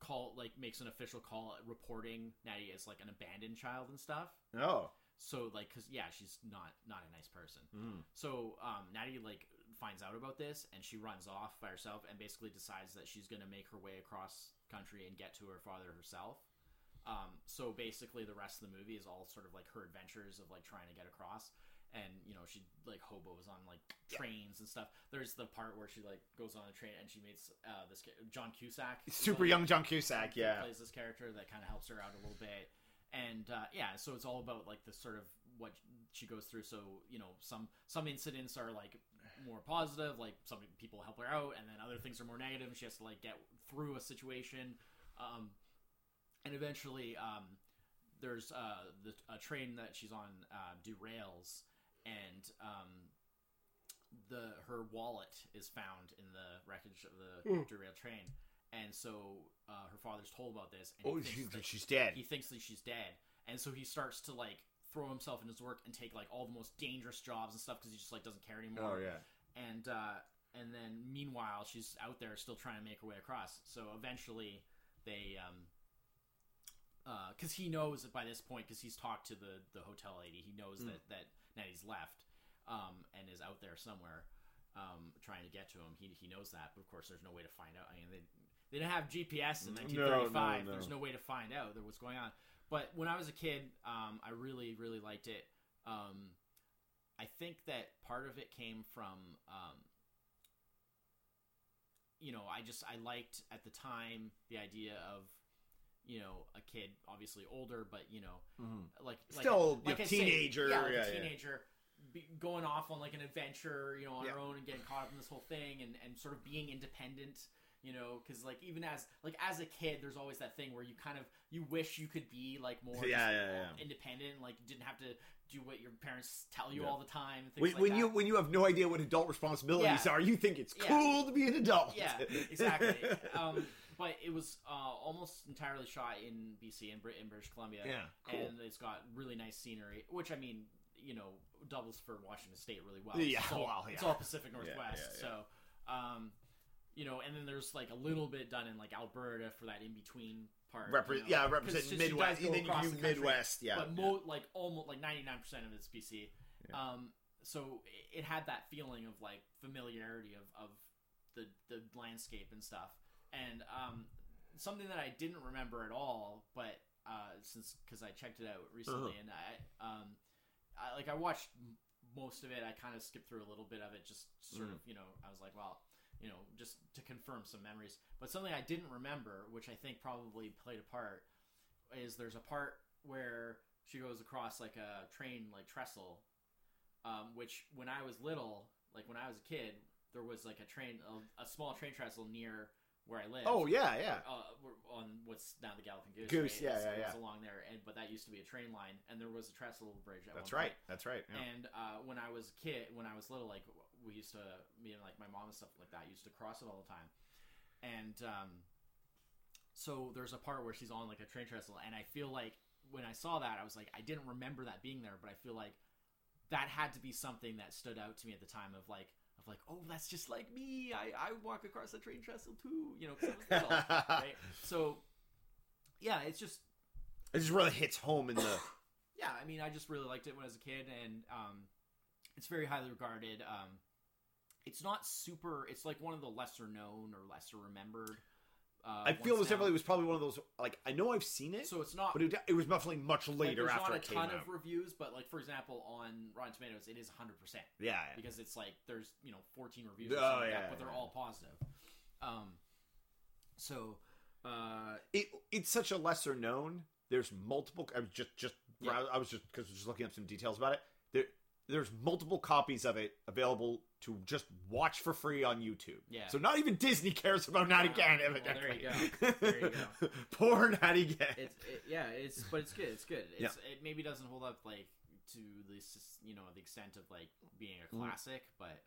call like makes an official call reporting Natty as like an abandoned child and stuff. Oh. So like, cause yeah, she's not not a nice person. Mm. So um, Natty like finds out about this and she runs off by herself and basically decides that she's gonna make her way across country and get to her father herself. Um, so basically, the rest of the movie is all sort of like her adventures of like trying to get across. And you know she like hobos on like trains and stuff. There's the part where she like goes on a train and she meets uh, this ca- John Cusack, Super young John Cusack, yeah. plays this character that kind of helps her out a little bit. And uh, yeah so it's all about like the sort of what she goes through. So you know some some incidents are like more positive like some people help her out and then other things are more negative. She has to like get through a situation. Um, and eventually um, there's uh, the, a train that she's on uh, derails and um, the her wallet is found in the wreckage of the Mm. derailed train and so uh, her father's told about this and Oh, he she's, thinks that- she's dead. he thinks that she's dead and so he starts to like throw himself in his work and take like all the most dangerous jobs and stuff because he just like doesn't care anymore Oh yeah. and uh and then meanwhile she's out there still trying to make her way across so eventually they um because he knows that by this point because he's talked to the the hotel lady he knows Mm. that that Natty's left um and is out there somewhere um trying to get to him. He, he knows that but of course there's no way to find out. I mean they they didn't have GPS in 1935 no, no. there's no way to find out there what's going on. But when I was a kid um I really really liked it. Um I think that part of it came from um you know, I just I liked at the time the idea of you know a kid obviously older, but you know like like Still, like a I say, teenager, yeah, like yeah, a yeah. teenager. Be, going off on like an adventure, you know, on Yeah. her own and getting caught up in this whole thing, and, and sort of being independent, you know, because like even as like as a kid, there's always that thing where you kind of you wish you could be like more Yeah, yeah, yeah. independent, like you didn't have to do what your parents tell you Yeah. all the time. Things When, like when you when you have no idea what adult responsibilities Yeah. are, you think it's Yeah. cool to be an adult. Yeah, exactly. um, but it was uh, almost entirely shot in BC in, Brit- in British Columbia. Yeah, cool. And it's got really nice scenery, which I mean, you know, doubles for Washington State really well. Yeah, it's all, well, it's all Pacific Northwest. yeah, yeah. So, um, you know, and then there's like a little bit done in like Alberta for that in between part. Repre- you know, yeah, represent Midwest. go Then you do the country, Midwest. Yeah. but mo- like almost like 99% of it's BC. Yeah. Um, so it, it had that feeling of like familiarity of, of the the landscape and stuff. And um, something that I didn't remember at all, but uh, since because I checked it out recently, Uh-huh. and I um, I, like I watched most of it. I kind of skipped through a little bit of it, just sort Mm. of you know. I was like, well, you know, just to confirm some memories. But something I didn't remember, which I think probably played a part, is there's a part where she goes across like a train like trestle, um, which when I was little, like when I was a kid, there was like a train, a, a small train trestle near where I live. oh yeah, yeah. Uh, on what's now the Galloping Goose. Goose, right? yeah, It's- yeah, yeah. along there, and but that used to be a train line, and there was a trestle bridge. At That's right. point. That's right. Yeah. And uh, when I was a kid, when I was little, like we used to, me and like my mom and stuff like that, used to cross it all the time. And um, so there's a part where she's on like a train trestle, and I feel like when I saw that, I was like, I didn't remember that being there, but I feel like that had to be something that stood out to me at the time of like. Like, oh, that's just like me. I, I walk across the train trestle too, you know, because I was little, right? So, yeah, it's just it just really hits home in the. yeah, I mean, I just really liked it when I was a kid, and um, it's very highly regarded. Um, it's not super. It's like one of the lesser known or lesser remembered. Uh, I feel it was now. definitely it was probably one of those like I know I've seen it, so. It's not. but it, it was definitely much like, later there's after not a ton out. of reviews, but like for example, on Rotten Tomatoes, it is 100 percent yeah, yeah. because it's like there's you know 14 reviews, Oh, something like yeah, that, but they're yeah. all positive. Um, so uh, it it's such a lesser known. There's multiple. I was just just Yeah. I was just because just looking up some details about it. There there's multiple copies of it available to just watch for free on YouTube. Yeah. So not even Disney cares about Natty Gann, well, there you go. There you go. Poor Natty Gann. it's it, yeah, it's but it's good. It's good. It's, It maybe doesn't hold up like to the you know the extent of like being a Mm. classic, but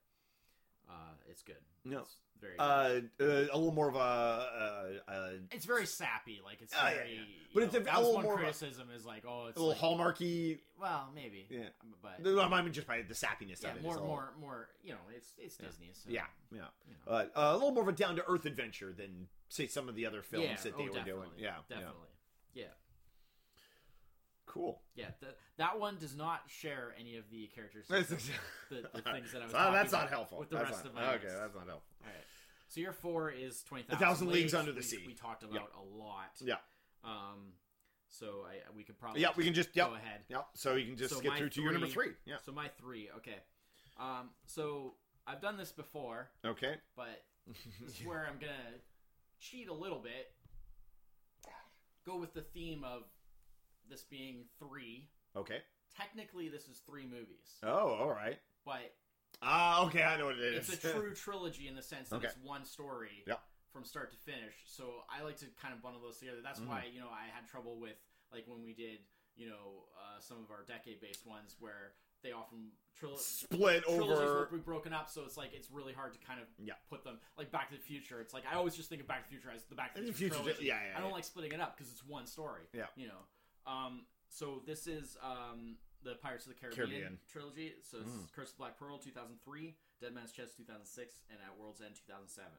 uh, it's good. No. It's very. uh, uh, a little more of a. Uh, uh, it's very sappy. Like it's Oh, yeah, very. yeah. you But know, it's a- that a little one more of a- criticism is like oh it's a little like, hallmarky. well maybe Yeah. but I mean just by the sappiness yeah of it. more more more you know it's it's Yeah. Disney so Yeah, yeah. you know. Uh, uh, a little more of a down to earth adventure than say some of the other films yeah, that they oh, were definitely, doing. Yeah, yeah. definitely yeah. Cool. Yeah, th- that one does not share any of the characters. That's, the, the things that I was. That's not helpful. with the That's rest not- of my okay, list. that's not helpful. All right. So your four is twenty A Thousand Leagues Leagues Under the Sea. We talked about a lot. Yeah. Um, So I we could probably Yeah, we can just go yep, ahead. yep. So you can just So get through to your number three- three. Yeah. So my three, okay. Um, so I've done this before, Okay. but this is where I'm gonna cheat a little bit. Go with the theme of this being three. Okay. Technically, this is three movies, Oh, all right. but Ah, okay. I know what it is. it's a true trilogy in the sense that Okay. it's one story Yep. from start to finish. So I like to kind of bundle those together. That's Mhm. why you know I had trouble with like when we did you know uh, some of our decade based ones where they often tril- Split over. be broken up. So it's like it's really hard to kind of Yeah. put them like Back to the Future. It's like I always just think of Back to the Future as the Back to the Future, Future, trilogy. yeah, yeah, I don't yeah. like splitting it up because it's one story. Yeah. you know. Um, so this is um, the Pirates of the Caribbean, Caribbean. trilogy. So it's Mm. Curse of Black Pearl 2003, Dead Man's Chest 2006, and At World's End 2007.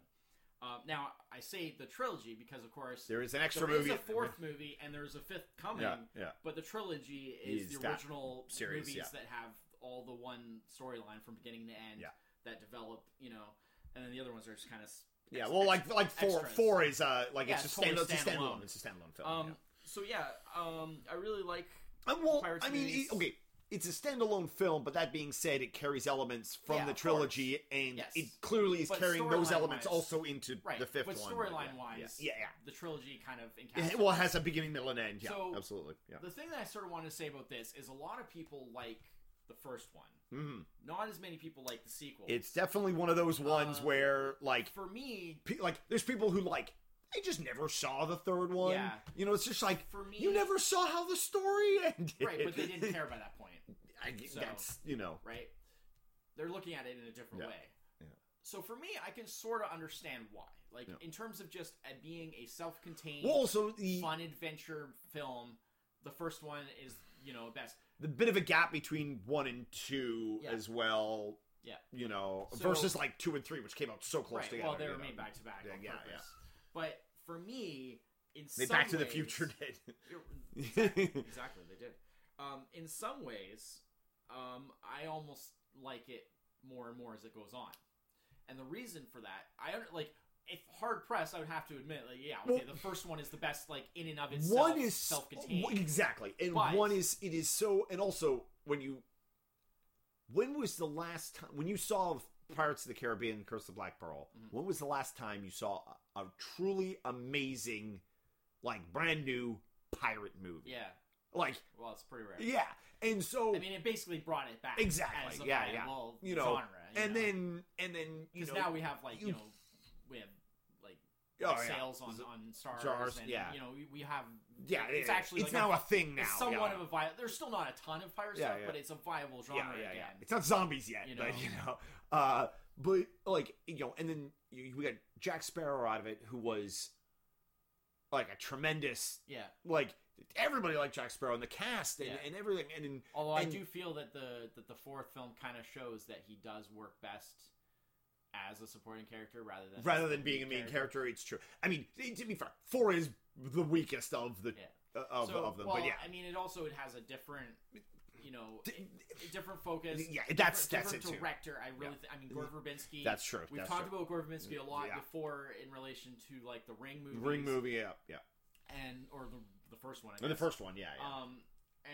Um, now I say the trilogy because, of course, There is an extra there movie. There is a fourth movie and there's a fifth coming. Yeah, yeah. But the trilogy is, Is the original series, movies yeah. that have all the one storyline from beginning to end. Yeah. That develop, you know, and then the other ones are just kind of. Yeah, well, like like four extras. four is uh like Yeah, it's a it's totally stand, a standalone. standalone. It's a standalone film. Um. So yeah, um, I really like. yeah. Uh, well, Pirates I mean, it- okay, it's a standalone film, but that being said, it carries elements from Yeah, the trilogy, and Yes. it clearly is But carrying those elements storyline-wise- also into Right, the fifth but one. storyline yeah. wise, yeah, yeah. the trilogy kind of encapsulates. It, well, it has a beginning, middle, and end. Yeah, So- absolutely. Yeah. The thing that I sort of wanted to say about this is a lot of people like the first one. hmm Not as many people like the sequel. It's definitely one of those ones Uh, where, like, for me. pe- like there's people who like they just never saw the third one. Yeah. You know, it's just like For me, you never saw how the story ended. right, but they didn't care by that point. I, So- that's you know. right? They're looking at it in a different Yeah. way. Yeah. So for me, I can sort of understand why. Like Yeah. in terms of just uh, being a self-contained, Well, also the fun adventure film, the first one is you know best. the bit of a gap between one and two Yeah. as well. Yeah. You know, So- versus like two and three, which came out so close right. together. well, they were know. made back to back Yeah, on yeah, purpose. But for me, in They Back to the Future did. exactly, they did. Um, in some ways, um, I almost like it more and more as it goes on, and the reason for that, I don't like. If hard pressed, I would have to admit, like, yeah, okay, Well- the first one is the best, like in and of itself. one is self-contained. exactly, and But- one is it is so, and also when you, when was the last time when you saw Pirates of the Caribbean: Curse of the Black Pearl? Mhm. When was the last time you saw a, a truly amazing, like brand new pirate movie? Yeah, Like, well, it's pretty rare. yeah, and so I mean, it basically brought it back Exactly, As a yeah, yeah. You know, genre, you and know? then and then you because know now we have like you, you- know we have like oh, yeah. sales on on Starz, Starz, and yeah. you know we, we have yeah, it's yeah, actually it's like now a, thing now. it's somewhat yeah. of a viable. There's still not a ton of pirate Yeah, stuff, yeah. but it's a viable genre yeah, yeah, again. yeah. It's not zombies yet, You but you know, uh, but like you know, and then you, we got Jack Sparrow out of it, who was like a tremendous, Yeah. like everybody liked Jack Sparrow and the cast and, Yeah. and everything, and then Although I do feel that the that the fourth film kind of shows that he does work best as a supporting character rather than rather than being a main character, it's true. I mean, to be fair, four is the weakest of the Yeah. uh, of, so, of them, well, but yeah, I mean, it also it has a different, you know, D- a- a different focus. yeah, that's different, that's it different too. director. I really, Yeah. th- I mean, Gore Verbinski. That's true. We've that's talked true. about Gore Verbinski a lot Yeah. before in relation to like the Ring movies, Ring movie, yeah, yeah. and or the the first one. The first one, yeah, yeah. um,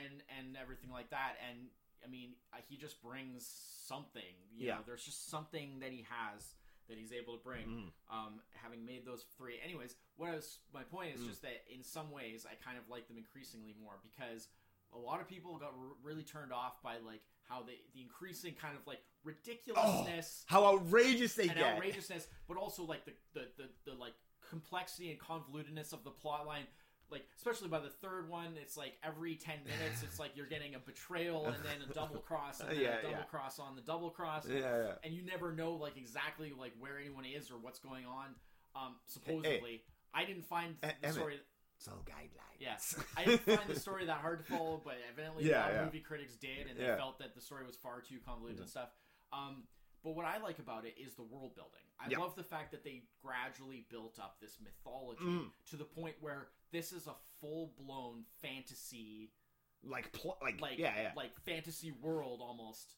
and and everything like that. And I mean, uh, he just brings something. You Yeah. know, there's just something that he has that he's able to bring. Mhm. Um, having made those three, anyways. What I was my point is Mm. just that in some ways I kind of like them increasingly more because a lot of people got r- really turned off by like how they the increasing kind of like ridiculousness How outrageous they and get! outrageousness, but also like the the, the the like complexity and convolutedness of the plot line. Like especially by the third one, it's like every ten minutes, it's like you're getting a betrayal and then a double cross and then Yeah, a double yeah. cross on the double cross, Yeah, yeah. and you never know like exactly like where anyone is or what's going on. Um, supposedly, I didn't find the Emmett. story. So guidelines. Yeah, I didn't find the story that hard to follow, but evidently a Yeah, lot of movie critics did, and they Yeah. felt that the story was far too convoluted and stuff. Um, but what I like about it is the world building. I Yeah. love the fact that they gradually built up this mythology Mm. to the point where this is a full blown fantasy, like, pl- like, like yeah, yeah. like fantasy world almost.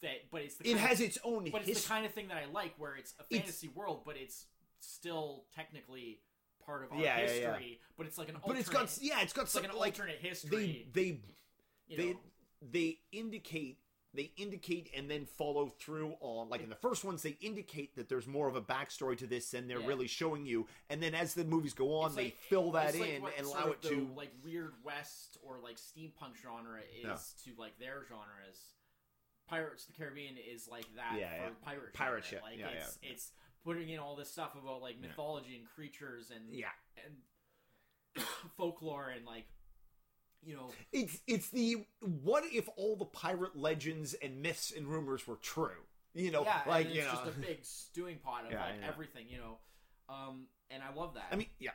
That, but it's the it has its own but it's history. the kind of thing that I like, where it's a It's- fantasy world, but it's still technically part of our Yeah, yeah, yeah. history, but it's like an but alternate, it's got yeah, it's got it's like an like alternate history. they you they know? they indicate they indicate and then follow through on like in the first ones they indicate that there's more of a backstory to this than they're Yeah. really showing you and then as the movies go on It's they like- fill that like in what and allow it to like weird west or like steampunk genre is Yeah. to like their genres. Pirates of the Caribbean is like that Yeah, for yeah. pirate Pirate genre. shit. Like Yeah, it's yeah. it's putting in all this stuff about like mythology and creatures and yeah. and folklore and like you know. It's it's the what if all the pirate legends and myths and rumors were true? You know yeah like and you it's know. just a big stewing pot of Yeah, like yeah. everything you know. Um and I love that. I mean yeah.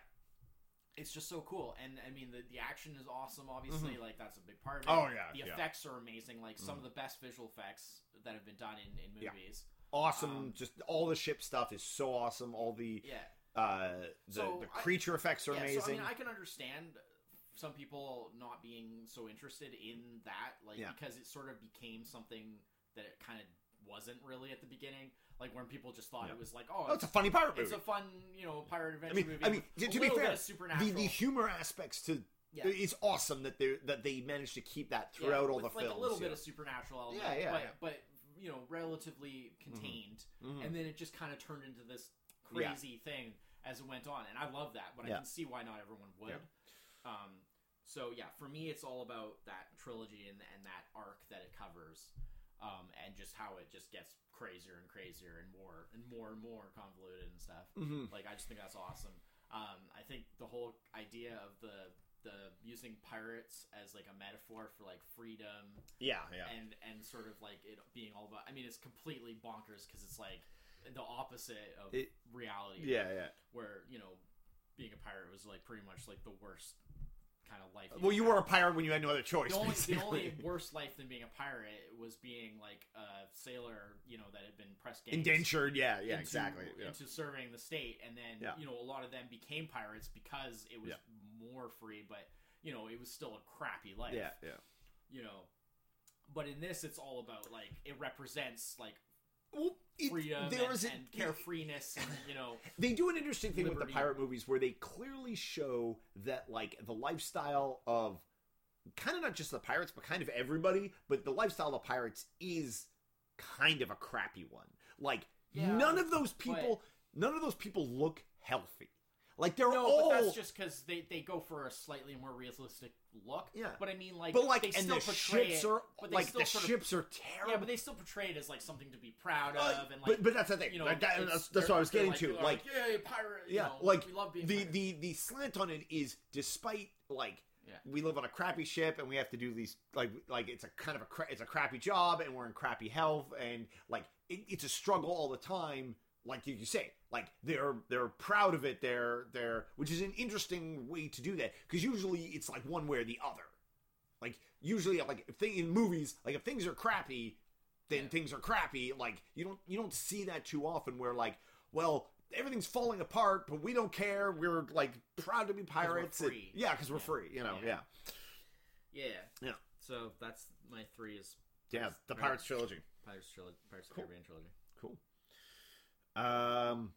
It's just so cool. And i mean the, the action is awesome obviously like that's a big part of it. Mm-hmm. Oh, yeah, the effects are amazing like some of the best visual effects that have been done in, in Yeah. movies awesome Um, just all the ship stuff is so awesome all the yeah uh the, So, the I- creature effects are yeah, amazing so, i mean i can understand some people not being so interested in that like Yeah. because it sort of became something that it kind of wasn't really at the beginning like when people just thought Yeah. it was like oh, oh it's a funny pirate movie. it's a fun you know pirate adventure I mean, movie I mean, to, to be fair, the, the humor aspects to Yeah. it's awesome that they that they managed to keep that throughout all with the like films. a little yeah. bit of supernatural element, Yeah, yeah, but yeah. but you know relatively contained, Mhm. and then it just kind of turned into this Yeah. crazy thing as it went on, and I love that, but I can see why not everyone would. Um, so yeah, for me, it's all about that trilogy and and that arc that it covers, um, and just how it just gets crazier and crazier and more and more and more convoluted and stuff. Mhm. Like I just think that's awesome. Um, I think the whole idea of the the using pirates as like a metaphor for like freedom yeah, yeah. and and sort of like it being all about. I mean, it's completely bonkers because it's like the opposite of It- reality. Yeah, yeah. where you know being a pirate was like pretty much like the worst kind of life. Well, you were a pirate when you had no other choice. The only, the only worse life than being a pirate was being like a sailor, you know, that had been pressed indentured. Yeah, yeah, into- exactly. Yeah. into serving the state, and then Yeah. you know a lot of them became pirates because it was Yeah. more free, but you know it was still a crappy life. yeah, yeah. You know, but in this, it's all about like it represents like Well, it, freedom there and, and carefreeness, and you know, They do an interesting thing with the pirate movies where they clearly show that like the lifestyle of kind of not just the pirates but kind of everybody, but the lifestyle of the pirates is kind of a crappy one. Like Yeah, none of those people none of those people look healthy. Like they're no, all but that's just because they, they go for a slightly more realistic look. Yeah. but I mean, like, but like they and still the portray ships it, are but they like the sort of- ships are terrible. Yeah, but they still portray it as like something to be proud Uh, of, and like, but but that's the thing. you know, Like, that- that's, that's what I was getting they're to. Like yay, pirate! you yeah, know, like we love being the, pirates." the the slant on it is despite like Yeah. we live on a crappy ship and we have to do these like like it's a kind of a cra- it's a crappy job and we're in crappy health and like it, it's a struggle all the time like you, say like they're they're proud of it they're they're which is an interesting way to do that because usually it's like one way or the other like usually like if thing in movies like if things are crappy then Yeah. things are crappy like you don't you don't see that too often where like well everything's falling apart but we don't care we're like proud to be pirates and- free. yeah because we're Yeah. free you know yeah yeah, Yeah. So that's my three is yeah, the pirates trilogy Pirates trilogy, Pirates Cool. Caribbean trilogy. cool um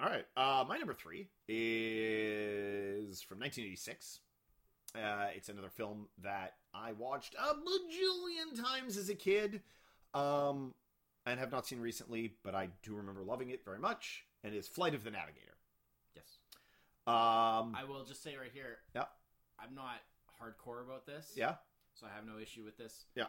all right uh my number three is from 1986 uh it's another film that i watched a bajillion times as a kid um and have not seen recently but i do remember loving it very much and it's flight of the navigator Yes, um I will just say right here. Yeah. I'm not hardcore about this. yeah so I have no issue with this. Yeah.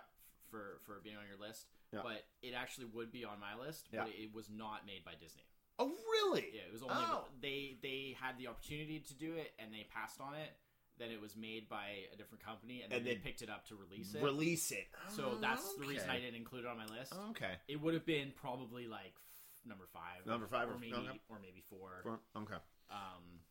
For for being on your list. Yeah. But it actually would be on my list, Yeah. but it was not made by Disney. oh really Yeah, it was only Oh. they they had the opportunity to do it and they passed on it. Then it was made by a different company and then And they picked it up to release it. release it so that's the reason I didn't include it on my list. okay It would have been probably like f- number five, Number five or or- maybe okay. or maybe four. Okay Um,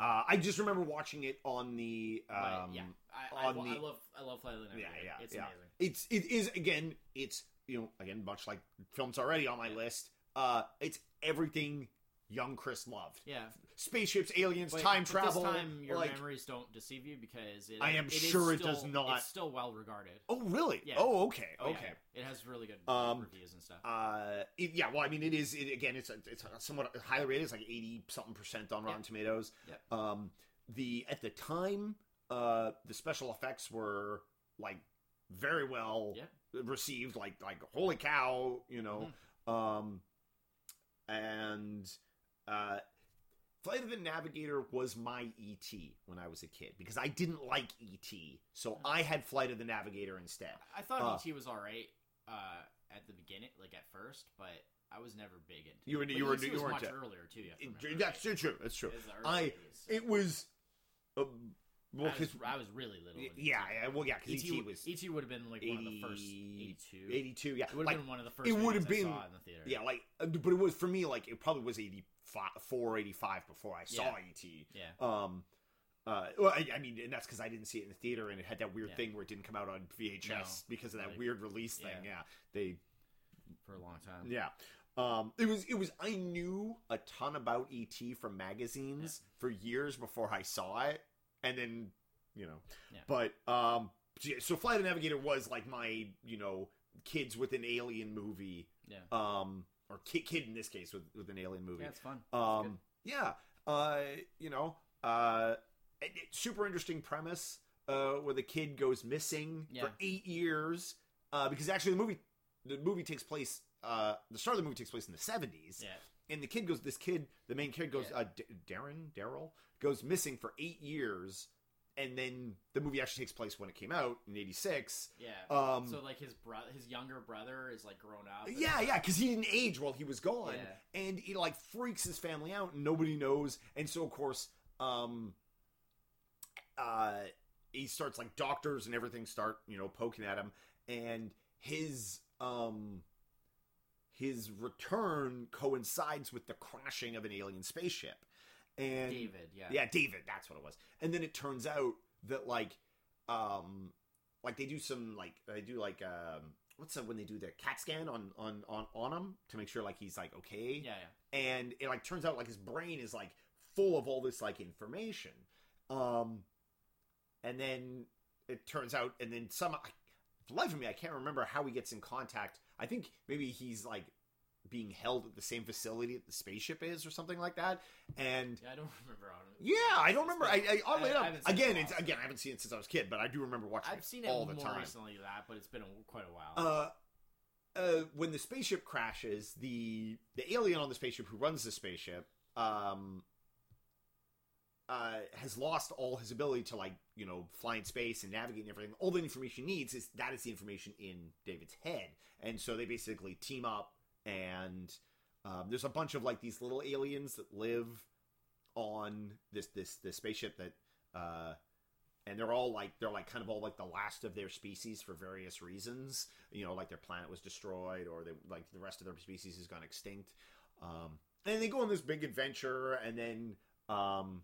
uh, I just remember watching it on the um, but yeah, I, I, on I the- love I love Flight of the yeah, Navigator. yeah, it's yeah. amazing. It's it is again. It's you know again much like films already on my Yeah. list. Uh, it's everything young Chris loved. Yeah. Spaceships, aliens, time travel. This time, your like, memories don't deceive you because it, I am it is sure it does not. It's still well regarded. oh, really? Yeah. Oh, okay. Oh, yeah. okay. It has really good Um, reviews and stuff. Uh, it- yeah. Well, I mean, it is. It, again, it's it's somewhat highly rated. It's like eighty something percent on Rotten Yeah. Tomatoes. Yep. Um, the at the time, uh, the special effects were like very well Yeah. Received. Like like holy cow, you know. Mm-hmm. Um, and uh, Flight of the Navigator was my ET when I was a kid because I didn't like ET, so I had Flight of the Navigator instead. I thought uh, ET was all right uh, at the beginning, like at first, but I was never big into. You were- you were- you weren't much earlier too. You have to remember, that's right? true. That's true. It I 80s, so it was uh, well because I was really little. yeah, ET yeah, well yeah because ET, ET was ET would have been like one of the first 80 82. 82 yeah It would have like been one of the first. it would have I been- saw in the theater. yeah like uh, but it was for me like it probably was 84 85 before I saw Yeah. ET Yeah. um uh, well, I, I mean, and that's because I didn't see it in the theater, and it had that weird Yeah. thing where it didn't come out on VHS No, because of that like- weird release thing. yeah. Yeah, they for a long time. Yeah. Um, it was it was I knew a ton about ET from magazines for years before I saw it, and then you know, Yeah. but um, so Flight of the Navigator was like my you know kids with an alien movie, Yeah. um, or kid, kid in this case with with an alien movie. Yeah, it's fun. It's Um, yeah, uh, you know, uh, it- it- super interesting premise. Uh, where the kid goes missing Yeah. for eight years. Uh, because actually the movie, the movie takes place. Uh, the start of the movie takes place in the seventies. Yeah. and the kid goes. This kid, the main kid goes. Yeah. Uh, D- Darren, Daryl goes missing for eight years, and then the movie actually takes place when it came out in '86. Yeah. Um, so like his brother, his younger brother is like grown up. Yeah, yeah, because he didn't age while he was gone, Yeah. and he like freaks his family out, and nobody knows, and so of course, um, uh, he starts like doctors and everything start you know poking at him, and his um, his return coincides with the crashing of an alien spaceship, and David. Yeah. yeah, David, that's what it was. And then it turns out that like um like they do some like they do like um what's that when they do the cat scan on on on on him to make sure like he's like okay. Yeah. Yeah. And it like turns out like his brain is like full of all this like information. Um and then it turns out and then some for the life of me I can't remember how he gets in contact. I think maybe he's like being held at the same facility that the spaceship is or something like that. And Yeah. I don't remember yeah, I don't remember. I, I, oddly I- I enough, haven't seen it again, it's again, I haven't seen it since I was a kid, but I do remember watching I've it seen it all more the time. recently that, but it's been a, quite a while. Uh, uh, when the spaceship crashes, the the alien on the spaceship who runs the spaceship, um, uh, has lost all his ability to like you know fly in space and navigate and everything. All the information he needs is that is the information in David's head, and so they basically team up and um, there's a bunch of like these little aliens that live on this this this spaceship that uh and they're all like they're like kind of all like the last of their species for various reasons. You know like their planet was destroyed or they like the rest of their species has gone extinct. Um and they go on this big adventure and then um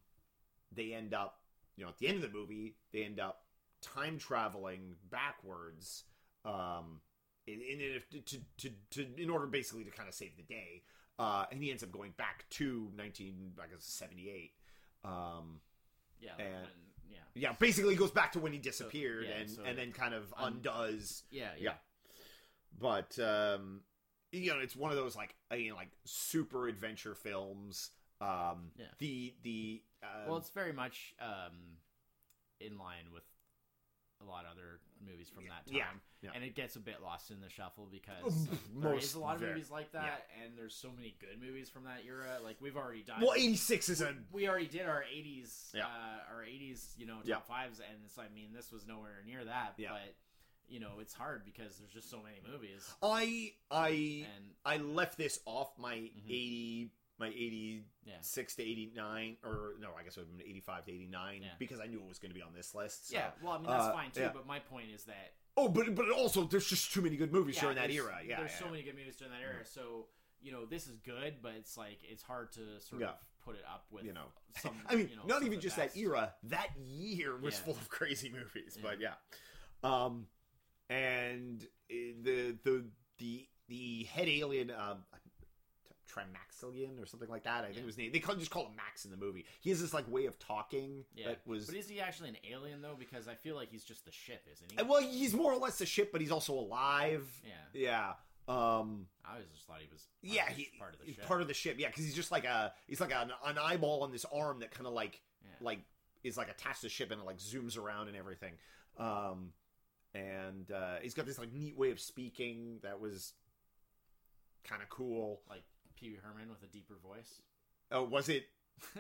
they end up you know at the end of the movie they end up time traveling backwards um in, in, in to, to, to in order basically to kind of save the day uh, and he ends up going back to 19 I guess 78 um, yeah. and- when- yeah. yeah basically goes back to when he disappeared yeah, and so and then kind of un- undoes Yeah. Yeah. Yeah. but um you know it's one of those like like super adventure films um Yeah. the the uh, Well, it's very much um, in line with a lot of other movies from that time. Yeah, yeah. And it gets a bit lost in the shuffle because Um, there most is a lot of very- movies like that, and there's so many good movies from that era. Like we've already done. well 86 is a we already did our 80s, Yeah. uh, our 80s, you know, top Yeah. fives, and it's, I mean, this was nowhere near that. Yeah. But you know, it's hard because there's just so many movies, i i and i left this off my Mhm. 80 my 86 yeah, to 89 or no i guess it would have been 85 to 89 Yeah. because i knew it was going to be on this list so. yeah. Well, I mean, that's uh, fine too. yeah. But my point is that oh but but also there's just too many good movies during that era yeah there's so many good movies during that era. So you know, this is good, but it's like it's hard to sort of put it up with you know Some, I mean, you know, not even just best. that era. That year was full of crazy movies, but yeah. Um, and uh, the the the the head alien, um, Trimaxilian or something like that. I think Yeah. it was named. They call, just call him Max in the movie. He has this like way of talking Yeah, that was. But is he actually an alien though? Because I feel like he's just the ship, isn't he? Uh, well, he's more or less the ship, but he's also alive. yeah. Yeah. Um. I always just thought he was. Part Yeah. of the, He, part of the he's ship. part of the ship. Yeah, because he's just like a. He's like an, an eyeball on this arm that kind of like Yeah. like is like attached to the ship and it like zooms around and everything. Um. And uh, he's got this like neat way of speaking that was kind of cool. like Pee Wee Herman with a deeper voice. Oh, was it?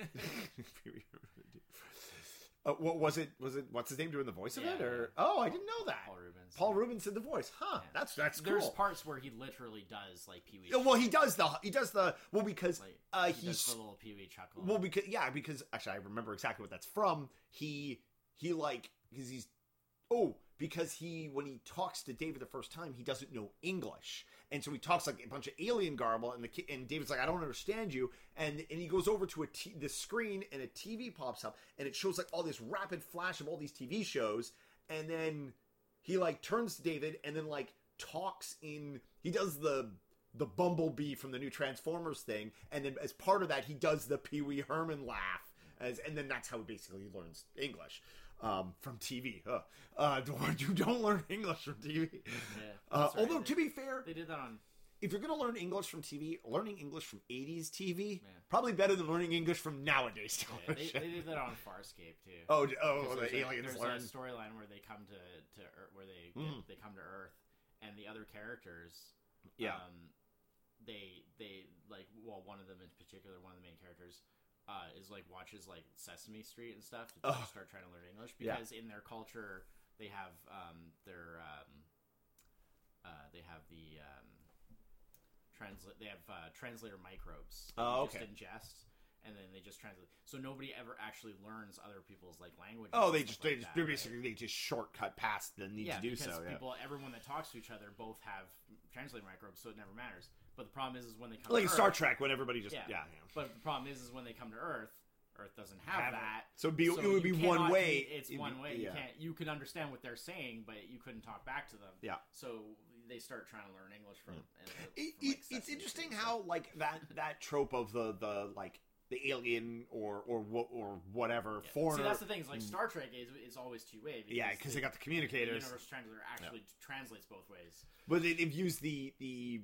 uh, what was it? Was it? What's his name doing the voice of Yeah, it? Or yeah. oh, I didn't know that. Paul Reubens. Paul Reubens did the voice, huh? Yeah. That's that's There's cool. parts where he literally does like Pee Wee. Well, he does the he does the well because like, uh, he does he's the little Pee Wee chuckle. well because yeah because actually I remember exactly what that's from. He he like because he's oh because he when he talks to David the first time he doesn't know English. And so he talks like a bunch of alien garble and the ki- and David's like I don't understand you. And and he goes over to a t- the screen and a TV pops up and it shows like all this rapid flash of all these TV shows. And then he like turns to David and then like talks in he does the the bumblebee from the new Transformers thing. And then as part of that he does the Pee Wee Herman laugh as and then that's how he basically learns English um, from TV. Huh. Uh, you don't learn English from TV. yeah. Uh, right. although They- to be fair, they did that on. if you're gonna learn English from TV, learning English from '80s TV Yeah. probably better than learning English from nowadays Yeah, they, television. they did that on Farscape too. oh, oh, the a- aliens there's learn. a storyline where they come to to Earth, where they Mhm. they come to Earth, and the other characters, Yeah. um, they they like well one of them in particular, one of the main characters, uh, is like watches like Sesame Street and stuff to Ugh. start trying to learn English Yeah. because in their culture they have um, their um, uh, they have the um, translate they have uh, translator microbes that Oh, okay. just ingest and then they just translate so nobody ever actually learns other people's like languages Oh, they just like they just that, they right? basically they just shortcut past the need yeah, to do because so. Yeah. people everyone that talks to each other both have translator microbes so it never matters but the problem is is when they come like in to Star Earth, Trek, when everybody just yeah. yeah, yeah. but the problem is is when they come to earth earth doesn't have, Have it. that So it'd be, so it would be one cannot way. It's It'd one be- way. Yeah. You can't. You can understand what they're saying, but you couldn't talk back to them. Yeah. So they start trying to learn English from. and, uh, It, from, like, it, it's Sesame interesting Street and how like that that trope of the the like the alien or or what or whatever Yeah. foreigner. See, that's the thing. Is like Star Trek is is always two way. yeah, because they got the the communicators, universe translator actually translates both ways. but they, they've used the the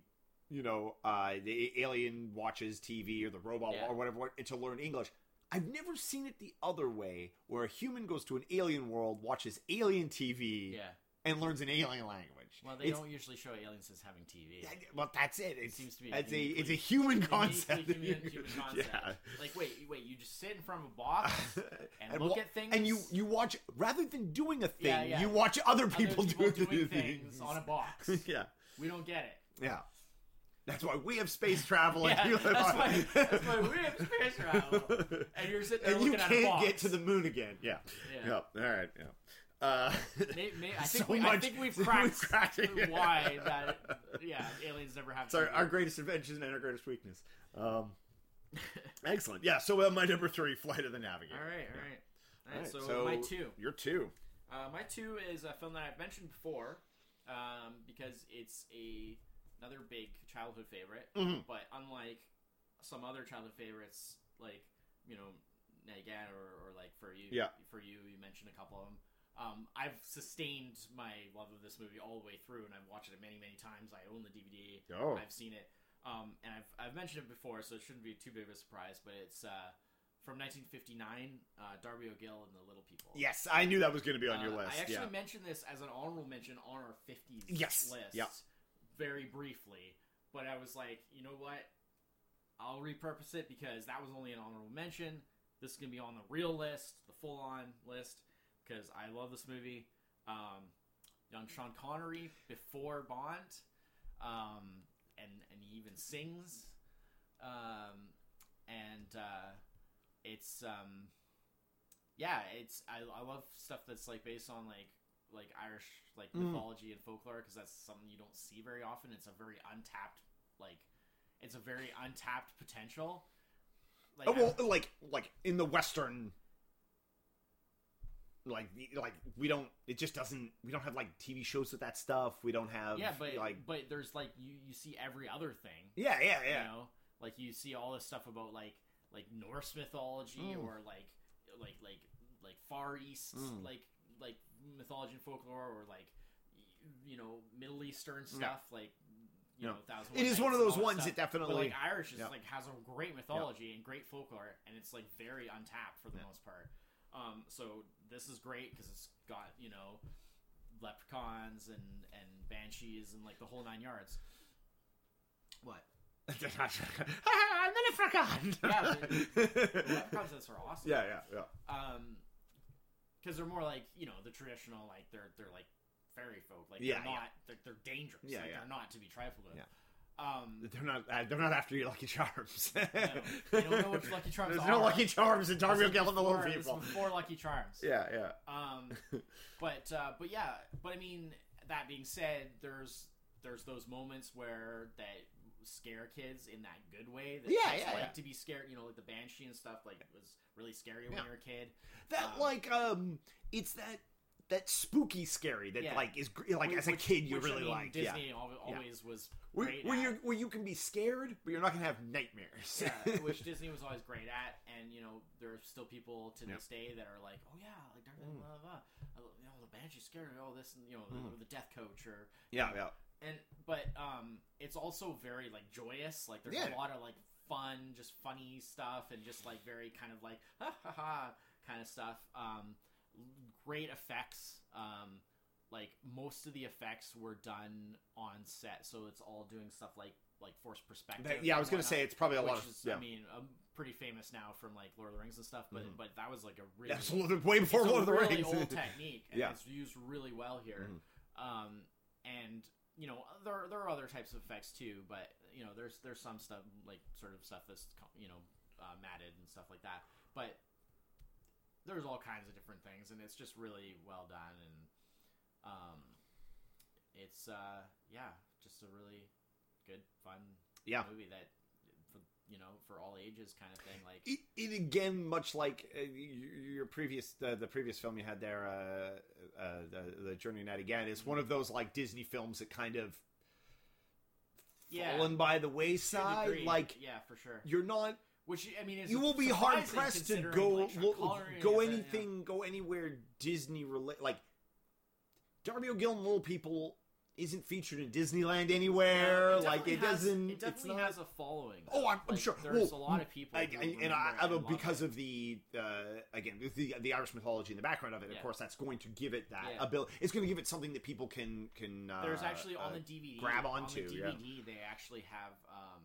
you know uh the alien watches TV or the robot Yeah. or whatever what- to learn English. I've never seen it the other way, where a human goes to an alien world, watches alien TV, Yeah. and learns an alien language. Well, they It's- don't usually show aliens as having TV. Well, that's it. It seems to be It's a uniquely- it's a human concept. human, human concept. Yeah. Like, wait, wait, you just sit in front of a box and, wa- look at things, and you you watch rather than doing a thing, Yeah, yeah. you watch other other people, people do doing things on a box. yeah, We don't get it. yeah. That's why we have space travel. Yeah, and you live that's on- why, that's why we have space travel. And you're sitting there and you looking at a can't box. get to the moon again. Yeah, Yeah. yeah. All right, yeah. Uh, May, may, I think so we, I think we've we've cracked, cracked it. why that yeah aliens never have. it's our, greatest invention and our greatest weakness. Um, excellent. Yeah. So uh, my number three, Flight of the Navigator. all right, all right, all right. All right, So, so- my two, You're two. uh, my two is a film that I've mentioned before, um, because it's a another big childhood favorite. Mhm. But unlike some other childhood favorites, like you know, Nagan or, or like for you, Yeah. for you, you mentioned a couple of them. Um, I've sustained my love of this movie all the way through, and I've watched it many, many times. I own the DVD. Oh. I've seen it, um, and I've I've mentioned it before, so it shouldn't be too big of a surprise. But it's uh, from 1959, uh, Darby O'Gill and the Little People. Yes, I knew that was going to be on your Uh, list. I actually yeah. mentioned this as an honorable mention on our 50s Yes. list. Yeah. Very briefly, but I was like, you know what? I'll repurpose it because that was only an honorable mention. This is gonna be on the real list, the full-on list, because I love this movie. Um, young Sean Connery before Bond, um, and and he even sings, um, and uh, it's um, yeah, it's I, I love stuff that's like based on like like Irish like Mm. mythology and folklore because that's something you don't see very often. It's a very untapped like it's a very untapped potential. Like Oh, well, like like in the western, like like we don't. It just doesn't. We don't have like TV shows with that stuff. We don't have. yeah, but like but there's like you you see every other thing. yeah, yeah, yeah. You know, like you see all this stuff about like like Norse mythology Mm. or like like like like Far East Mm. like like mythology and folklore or like you know Middle Eastern Yeah. stuff like you Yeah. know Thousand It is One of those ones stuff. that definitely. But like Irish is Yeah. like has a great mythology and great folklore, and it's like very untapped for the Yeah. most part. Um, so this is great because it's got you know leprechauns and and banshees and like the whole nine yards. What? I'm the leprechaun. Yeah, The leprechauns are awesome. yeah, yeah, yeah. Um, because they're more like you know the traditional like they're they're like fairy folk like Yeah, they're yeah. not they're, they're dangerous Yeah, like yeah. they're not to be trifled with. Yeah. Um, They're not. Uh, they're not after your Lucky Charms. no, you don't know which Lucky Charms There's are. no Lucky Charms in Darby and the Little before- this is People. Before Lucky Charms. Yeah, yeah. Um, but uh, but yeah, but I mean, that being said, there's there's those moments where that scare kids in that good way. That Yeah, yeah, like yeah. to be scared. You know, like the banshee and stuff. Like was really scary when Yeah. you were a kid. That Um, like um, it's that that spooky scary that Yeah. like is like Which- as a kid you which, I really mean, like. Disney al- always was Where, great where you where you can be scared, but you're not gonna have nightmares. yeah, which Disney was always great at, and you know there are still people to Yeah. this day that are like, oh yeah, like Dark Mm. blah blah, blah. Oh, the Banshee's scared of all this, and you know Mm. the Death Coach or yeah, yeah. And but um it's also very like joyous like there's Yeah. a lot of like fun just funny stuff and just like very kind of like ha ha ha kind of stuff um great effects um like most of the effects were done on set so it's all doing stuff like like forced perspective That- yeah, I was and gonna say it's probably a lot which of is yeah. i mean um, pretty famous now from like lord of the rings and stuff but Mhm. but that was like a really Yeah, it's a little bit way before it's a Lord of the really Rings. old technique, and Yeah. it's used really well here. Mhm. Um, and you know, there there are other types of effects too, but you know, there's there's some stuff like sort of stuff that's you know uh, matted and stuff like that. But there's all kinds of different things, and it's just really well done, and um, it's uh, yeah, just a really good, fun Yeah. movie that. You know, for all ages, kind of thing. Like, It, it again, much like uh, your previous, uh, the previous film you had there, uh, uh, the, the Journey Natty Gann, is one of those like Disney films that kind of yeah, fallen by the wayside. Like yeah, for sure. you're not, Which I mean, you will be hard pressed to go like, lo- go anything, go anywhere Disney related. Like Darby O'Gill and Little People isn't featured in Disneyland anywhere. Yeah, Yeah, like it has- doesn't. It definitely not. has a following. Oh, I'm- I'm Like, sure. There's Well, a lot of people, I, I, and I, I because it. of the uh, again the the Irish mythology in the background of it. Of course, that's going to give it that Yeah. ability. It's going to give it something that people can can. Uh, There's actually on uh, the DVD. grab on onto, the yeah. DVD, they actually have um,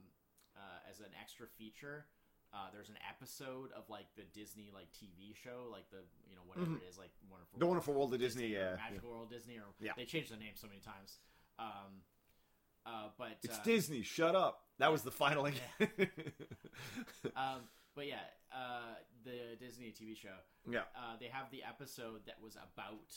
uh, as an extra feature. Uh, there's an episode of like the Disney like TV show, like the you know whatever Mhm. it is, like Wonderful the Wonderful World of Disney. or Yeah, Magical World of Disney, or Yeah. they changed the name so many times. Um, uh, but it's uh, Disney. Shut up. That was the final. um, but yeah, uh, the Disney TV show. yeah. Uh, they have the episode that was about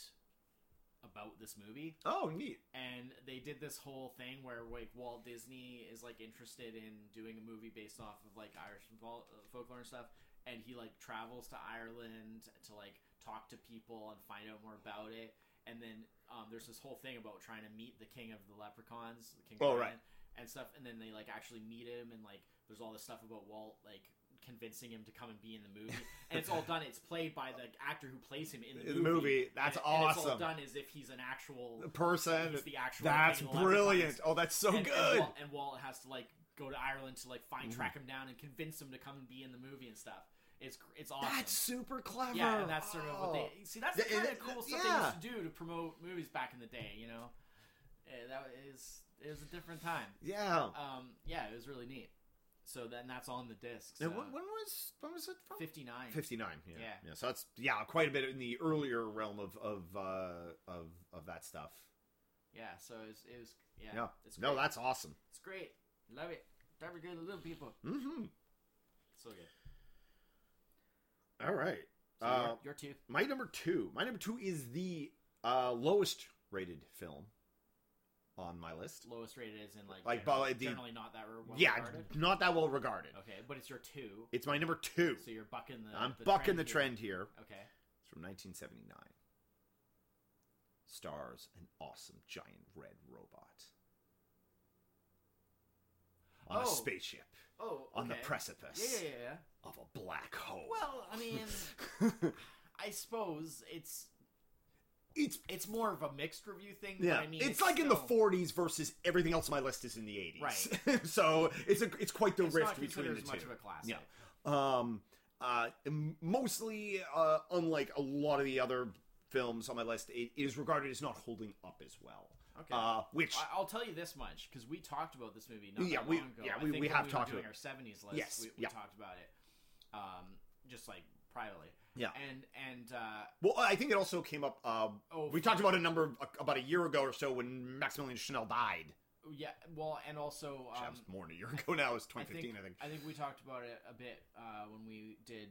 about this movie, Oh, neat. and they did this whole thing where like Walt Disney is like interested in doing a movie based off of like Irish uh, folklore and stuff, and he like travels to Ireland to like talk to people and find out more about it. And then um, there's this whole thing about trying to meet the king of the leprechauns, the king of Oh, right. And stuff. And then they like actually meet him, and like there's all this stuff about Walt like convincing him to come and be in the movie. and it's all done. It's played by the actor who plays him in the In the movie. That's and, And it's all awesome. done as if he's an actual person. he's the actual. That's king of the brilliant. Oh, that's so and, good. And Walt, and Walt has to like go to Ireland to like find Mhm. track him down and convince him to come and be in the movie and stuff. It's it's awesome. That's super clever. yeah, and that's sort of what they see. That's the kind of cool stuff yeah. they used to do to promote movies back in the day. You know, Eh, that is it was a different time. Yeah. Um, yeah, it was really neat. So then that's on the discs. And uh, when, when was when was it from? Fifty nine. 59 yeah. Yeah. yeah so that's yeah quite a bit in the earlier realm of of uh of of that stuff Yeah. So it was. It was yeah. Yeah. It's no that's awesome it's great. Love it. Very good little people. mm-hmm So good. all right So uh your, your two. my number two my number two is the uh lowest rated film on my list lowest rated is in like, Like, generally, but the- generally not that well yeah regarded. not that well regarded Okay, but it's your two, it's my number two so you're bucking the. i'm bucking the trend here Okay, it's from 1979 stars an awesome giant red robot on a Oh. spaceship Oh, on the okay. precipice yeah, yeah, yeah. of a black hole. Well, I mean, I suppose it's it's it's more of a mixed review thing. yeah, I mean, it's, like in the 40s versus everything else on my list is in the 80s. Right. so it's a it's quite the It's rift between the as two. much of a classic. Yeah. Um, uh, mostly, uh, unlike a lot of the other films on my list, it is regarded as not holding up as well. Okay. Uh, which I- I'll tell you this much because we talked about this movie not Yeah, we- long ago. yeah, we- we have we talked were doing about- our seventies list. Yes, we, we yeah. talked about it, um, just like privately. Yeah. and and uh, well, I think it also came up. Uh, Oh, we talked about a number of, about a year ago or so when Maximilian Schell died. yeah, well, and also um, was more than a year ago now. It was I 2015, think, I think. I think we talked about it a bit uh, when we did.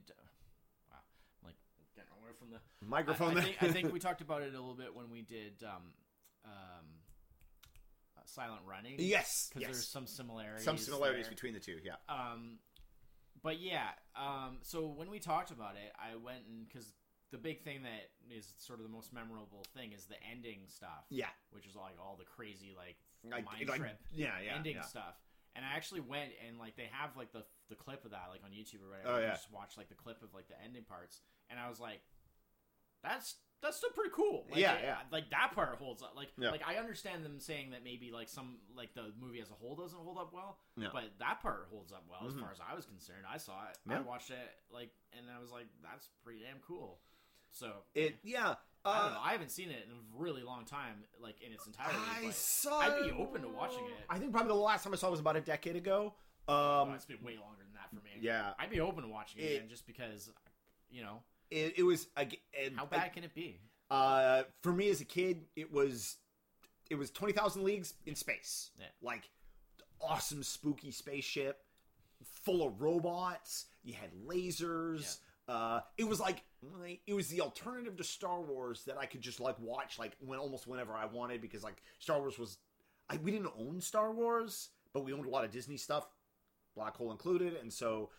wow, I'm like getting away from the Microphone. I, I think, I think we talked about it a little bit when we did um, um, uh, Silent Running. yes, because yes. there's some similarities. some similarities there. between the two. Yeah. Um, but yeah, um, so when we talked about it, I went and because the big thing that is sort of the most memorable thing is the ending stuff, Yeah. which is like all the crazy like Like, mind like- trip yeah, yeah, ending yeah. stuff. And I actually went and like they have like the the clip of that like on YouTube or whatever. Oh, yeah. Just watch like the clip of like the ending parts, and I was like, that's that's still pretty cool. Like, Yeah, yeah. Like that part holds up. Like Yeah. like I understand them saying that maybe like some like the movie as a whole doesn't hold up well, Yeah. but that part holds up well as Mhm. far as I was concerned. I saw it, Yeah. I watched it, like, and I was like, that's pretty damn cool. So It. Yeah. I don't Uh, know. I haven't seen it in a really long time, like in its entirety. I saw. I'd be open to watching it. I think probably the last time I saw it was about a decade ago. oh, Um, it's been way longer than that for me. yeah, I'd be open to watching it, It- again just because, you know, it, it was. ag- and- how bad can it be? Uh, for me as a kid, it was it was twenty thousand leagues in space. Yeah. Like awesome spooky spaceship, full of robots. You had lasers. Uh, it was like like, it was the alternative to Star Wars that I could just like watch like when almost whenever I wanted because like Star Wars was I, we didn't own Star Wars, but we owned a lot of Disney stuff, Black Hole included, and so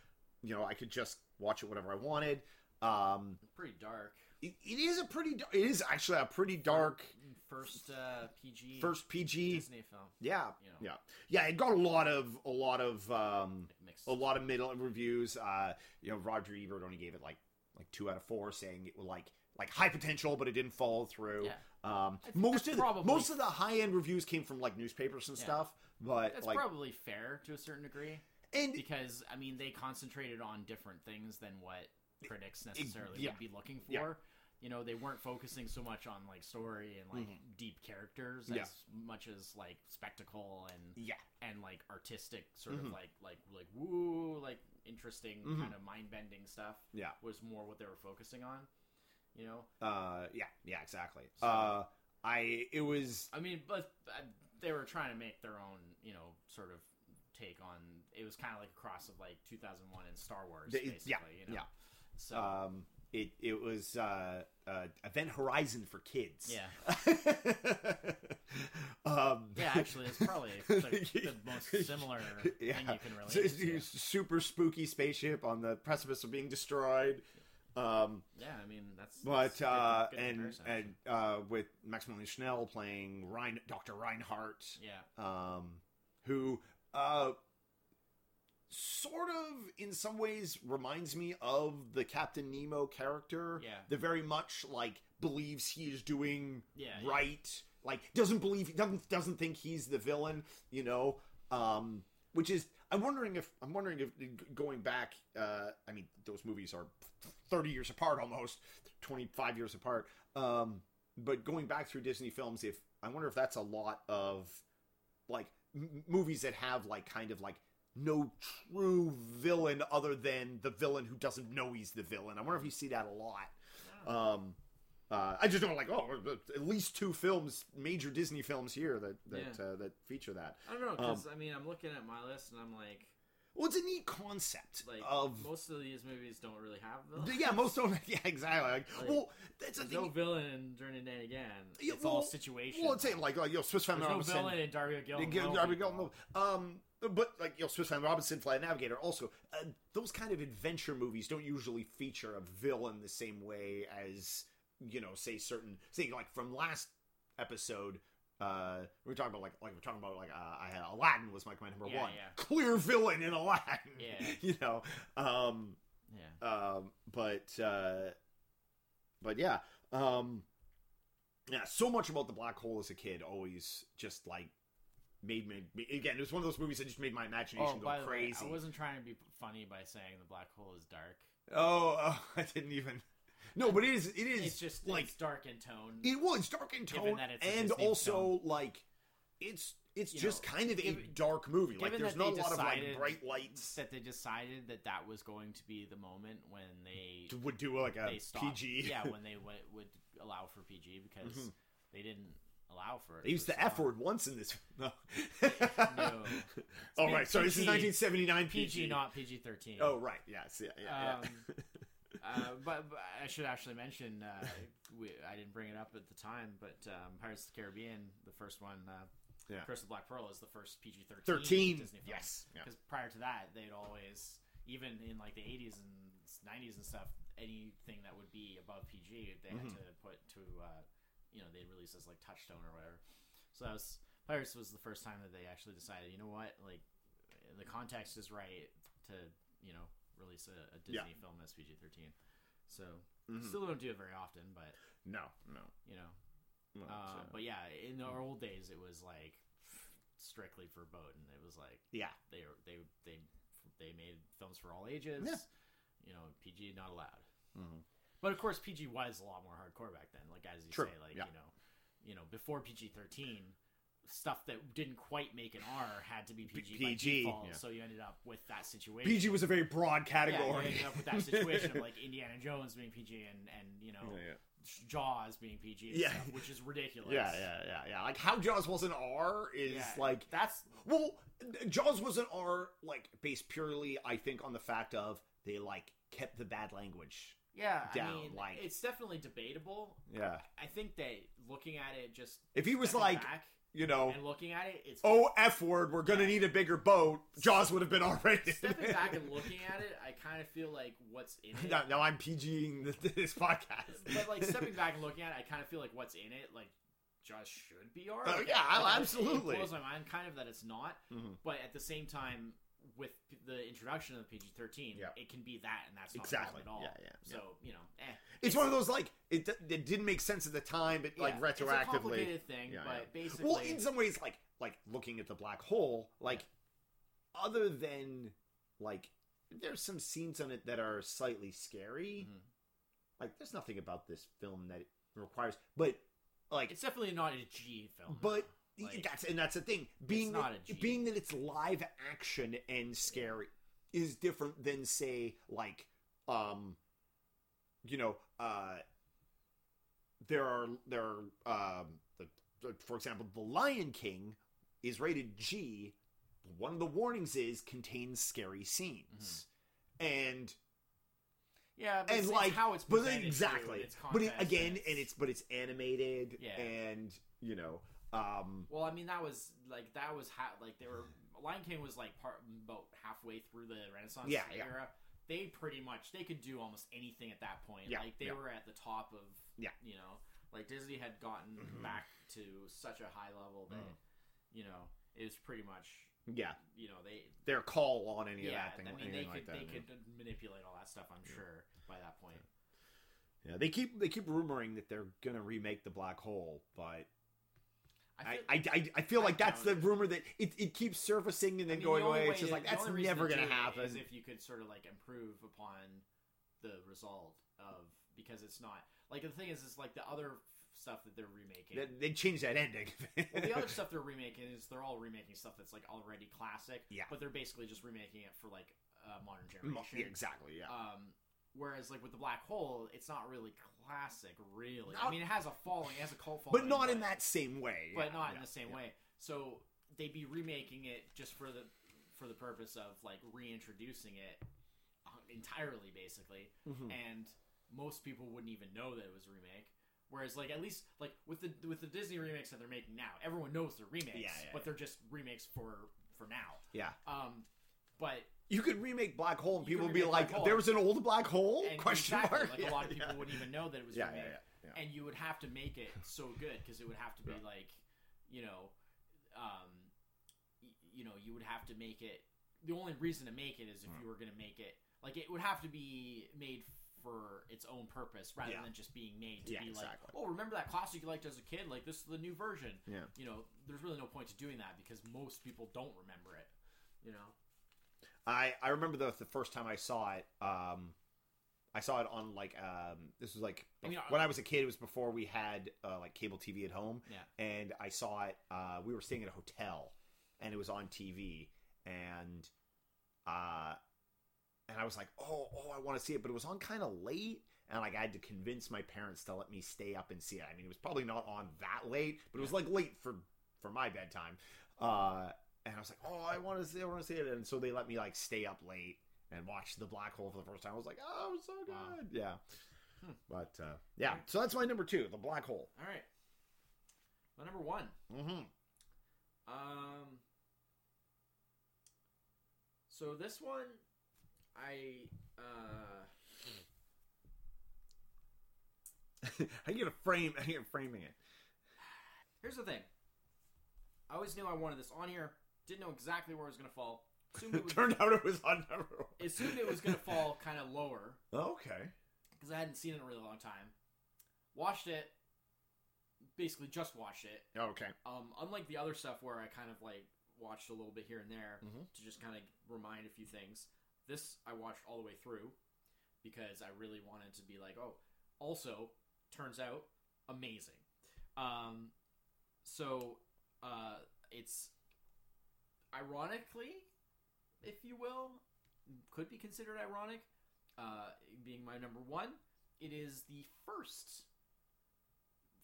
you know I could just watch it whenever I wanted. Um, Pretty dark. it, it is a pretty. It is actually a pretty dark First uh, PG first PG. Disney film. Yeah, You know. yeah, yeah. It got a lot of a lot of um, a lot of middle reviews. Uh, you know, Roger Ebert only gave it like like two out of four, saying it was like like high potential, but it didn't follow through. Yeah. Um, most of the, probably- most of the high end reviews came from like newspapers and Yeah. stuff, but That's like probably fair to a certain degree and because I mean they concentrated on different things than what critics necessarily yeah. would be looking for. Yeah. You know, they weren't focusing so much on like story and like deep characters Mm-hmm. Yeah. as much as like spectacle and yeah, and like artistic sort Mhm. of like like like woo like interesting Mhm. kind of mind bending stuff yeah. was more what they were focusing on. You know, Uh, yeah, yeah, exactly. So- Uh, I it was I mean, but uh, they were trying to make their own, you know, sort of take on. It was kind of like a cross of like 2001 and Star Wars, basically. yeah, you know? yeah. So um it it was uh, uh Event Horizon for kids. yeah, um, yeah. Actually, it's probably the, the most similar thing you can relate It's- to. Super spooky spaceship on the precipice of being destroyed. Um, Yeah, I mean that's. but that's uh, good and and uh, with Maximilian Schell playing Rein, Dr. Reinhardt, yeah, um, who uh, sort of in some ways reminds me of the Captain Nemo character. Yeah. that very much like believes he is doing yeah, yeah. right like doesn't believe doesn't doesn't think he's the villain you know um which is i'm wondering if i'm wondering if going back uh i mean those movies are 30 years apart almost 25 years apart um but going back through disney films if i wonder if that's a lot of like m- movies that have like kind of like no true villain other than the villain who doesn't know he's the villain i wonder if you see that a lot um, uh, I just don't like oh at least two films, major Disney films here that that Yeah. uh, that feature that. I don't know Um, because I mean I'm looking at my list and I'm like Well, it's a neat concept like of most of these movies don't really have villains. yeah, most don't yeah exactly. Like, Like, well, that's the There's thing. no villain in Journey to again. Yeah, It's well- all situation. well, it's like like you know Swiss Family There's no Robinson. villain in Darby O'Gill. Darby Gilton- Um, but like you know, Swiss Family Robinson, Flight Navigator. Also, uh, those kind of adventure movies don't usually feature a villain the same way as you know, say certain, say like from last episode, uh, we are talking about like like we're talking about like uh, I had Aladdin was like my number Yeah, one yeah. clear villain in Aladdin. Yeah. you know. Um, Yeah. um, but uh, but yeah, um, yeah. So much about the black hole as a kid always just like made me again. It was one of those movies that just made my imagination Oh, go by the way, crazy. I wasn't trying to be funny by saying the black hole is dark. Oh, oh, I didn't even. No, but it is. It is It's just like it's dark in tone. it was dark in Given tone, and also film. like it's it's You just know, kind of a dark movie. Like given there's not a lot of like bright lights. that they decided that that was going to be the moment when they Would do like a. PG. Yeah, when they w- would allow for PG because Mhm. they didn't allow for it. They used the so F word once in this. No. No. oh right, sorry. This is 1979 PG, PG. not PG thirteen. Oh right, yes, yeah, yeah. Um, uh, but, but I should actually mention uh, we, I didn't bring it up at the time, but um, Pirates of the Caribbean, the first one, uh, Yeah. Curse of the Black Pearl, is the first PG thirteen. 13. Disney film. Yes. Yeah. Because prior to that, they'd always, even in like the 80s and 90s and stuff, anything that would be above PG, they Mhm. had to put to, uh, you know, they'd release as like Touchstone or whatever. So that was Pirates was the first time that they actually decided, you know what, like the context is right to, you know, release a, a Yeah. Disney film as PG 13. So Mhm. still don't do it very often, but No, no. you know, no uh, but yeah, in the old days, it was like strictly verboten. It was like yeah. they they they they made films for all ages. Yeah. You know, PG not allowed. Mhm. But of course, PG was a lot more hardcore back then. Like as you True, say, like yeah. you know, you know, before PG thirteen, stuff that didn't quite make an R had to be PG, PG, default. yeah. So you ended up with that situation. PG was a very broad category. yeah, you ended up with that situation of like Indiana Jones being PG and and you know yeah, Jaws being PG, Yeah. stuff, which is ridiculous. yeah, yeah, yeah, yeah. Like how Jaws was an R is like that's Well, Jaws was an R like based purely, I think, on the fact of they like kept the bad language. Yeah. Down, I mean, like- it's definitely debatable. Yeah. I think that looking at it, just If he was like, back you know, and looking at it, it's oh f word, we're gonna Yeah. need a bigger boat. Jaws would have been rated. stepping back and looking at it. I kind of feel like what's in it. now, now I'm PGing this, this podcast. but like stepping back and looking at it, I kind of feel like what's in it, like just should be R. Oh, yeah, like, absolutely. It blows my mind, kind of that it's not. Mhm. But at the same time, with the introduction of the PG thirteen, Yeah. it can be that, and that's not Exactly. at all. Yeah, yeah, So you know, eh. It's one of those like it, it didn't make sense at the time, but like Yeah, It's a retroactively. complicated thing, Yeah, but yeah. basically, Well, in some ways, like like looking at the black hole, like other than like there's some scenes on it that are slightly scary. Mhm. Like there's nothing about this film that requires, but like, it's definitely not a G film. but like- that's and that's the thing. Being that, being that it's live action and scary is different than say like um you know uh there are there are um the, the- for example the lion king is rated g. One of the warnings is contains scary scenes. And yeah, but and like how it's but exactly. its but it, again and and it's but it's animated Yeah. and you know um Well, I mean, that was like that was ha- like they were Lion King was like part about halfway through the Renaissance Yeah, yeah. era. They pretty much they could do almost anything at that point. Yeah, like they yeah. were at the top of Yeah. you know, like Disney had gotten Mhm. back to such a high level that Mhm. you know it was pretty much yeah you know they their call on any of that thing I mean anything they like could that they yeah. could manipulate all that stuff. I'm sure by that point. Yeah, they keep they keep rumoring that they're gonna remake the Black Hole, but I feel- I, I, I feel like that's the rumor that it, it keeps surfacing and I then mean, going the away. It's just like that's never gonna do it happen. Is if you could sort of like improve upon the result of because it's not like the thing is is like the other stuff that they're remaking. They, they changed that ending. well, the other stuff they're remaking is they're all remaking stuff that's like already classic. Yeah. But they're basically just remaking it for like a modern Mo- generation. yeah, exactly. Yeah. Um, whereas like with the black hole, it's not really classic, really. I mean, it has a following, it has a cult following, but not in that same way. but yeah, not in the same yeah. way. So they'd be remaking it just for the for the purpose of like reintroducing it uh, entirely, basically. Mhm. And most people wouldn't even know that it was a remake. Whereas, like at least like with the with the Disney remakes that they're making now, everyone knows they're remakes, Yeah, yeah, but yeah. they're just remakes for for now. Yeah. Um, but You could remake Black Hole and You people would be like, "There was an old Black Hole?" and Question exactly, mark. like Yeah, a lot of people yeah. wouldn't even know that it was Yeah, remade. yeah, yeah, yeah. and you would have to make it so good because it would have to be like you know, um, y- you know, you would have to make it. The only reason to make it is if Hmm. you were going to make it like it would have to be made for its own purpose rather than just being made to Yeah, be exactly. like, oh, remember that classic you liked as a kid? Like this is the new version. Yeah. You know, there's really no point to doing that because most people don't remember it. You know. I I remember the the first time I saw it. Um, I saw it on like um, this was like I mean, when I was a kid. It was before we had uh, like cable TV at home. Yeah. and I saw it. Uh, we were staying at a hotel, and it was on TV, and uh, and I was like, oh, oh, I want to see it, but it was on kind of late. And like I had to convince my parents to let me stay up and see it. I mean, it was probably not on that late, but it was like late for for my bedtime. Uh, and I was like, "Oh, I want to see, I want to see it." And so they let me like stay up late and watch the black hole for the first time. I was like, "Oh, it was so good!" Wow. Yeah, Hmm. but uh, yeah. So that's my number two, the black hole. All right. My number one. Mm-hmm. Um. So this one, I uh, How you gonna frame? I get framing it? here's the thing. I always knew I wanted this on here. Didn't know exactly where it was gonna fall. Assumed it, was, Turned out it was on number one. assumed it was gonna fall kind of lower Okay. because I hadn't seen it in a really long time. Watched it. Basically, just watched it. Okay. Um, unlike the other stuff where I kind of like watched a little bit here and there Mhm. to just kind of remind a few things, this I watched all the way through because I really wanted to be like, oh, also turns out amazing. Um, so uh, it's ironically, if you will, could be considered ironic, uh, being my number one. It is the first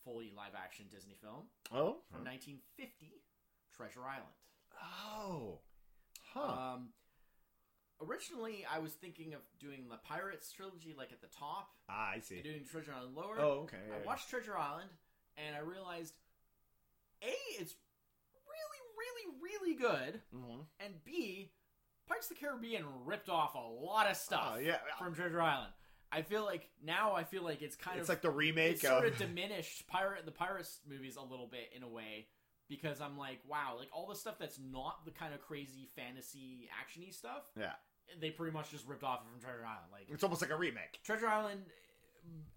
fully live action Disney film Oh. from 1950, Treasure Island. Oh. Huh. Um, originally, I was thinking of doing the Pirates trilogy, like at the top, ah, I see. and doing Treasure Island lower. Oh, okay. I watched Treasure Island, and I realized, a, it's really, good, Mm-hmm. and b, Pirates of the Caribbean ripped off a lot of stuff Oh, yeah. from Treasure Island. I feel like now I feel like it's kind It's of like the remake it's sort of. of diminished pirate the pirates movies a little bit in a way because I'm like, wow, like all the stuff that's not the kind of crazy fantasy actiony stuff, yeah. they pretty much just ripped off from Treasure Island. Like It's almost like a remake. Treasure Island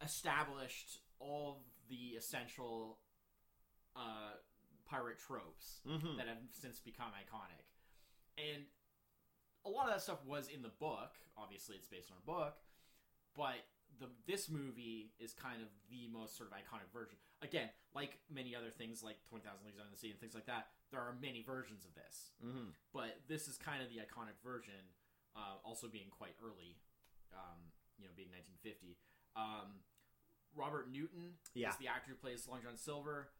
established all the essential uh, pirate tropes Mm-hmm. that have since become iconic. And a lot of that stuff was in the book. Obviously, it's based on a book, but the this movie is kind of the most sort of iconic version. Again, like many other things, like Twenty Thousand Leagues Under the Sea and things like that, there are many versions of this, Mm-hmm. but this is kind of the iconic version. Uh, also being quite early, um, you know, being 1950. Um, Robert Newton Yeah. is the actor who plays Long John Silver.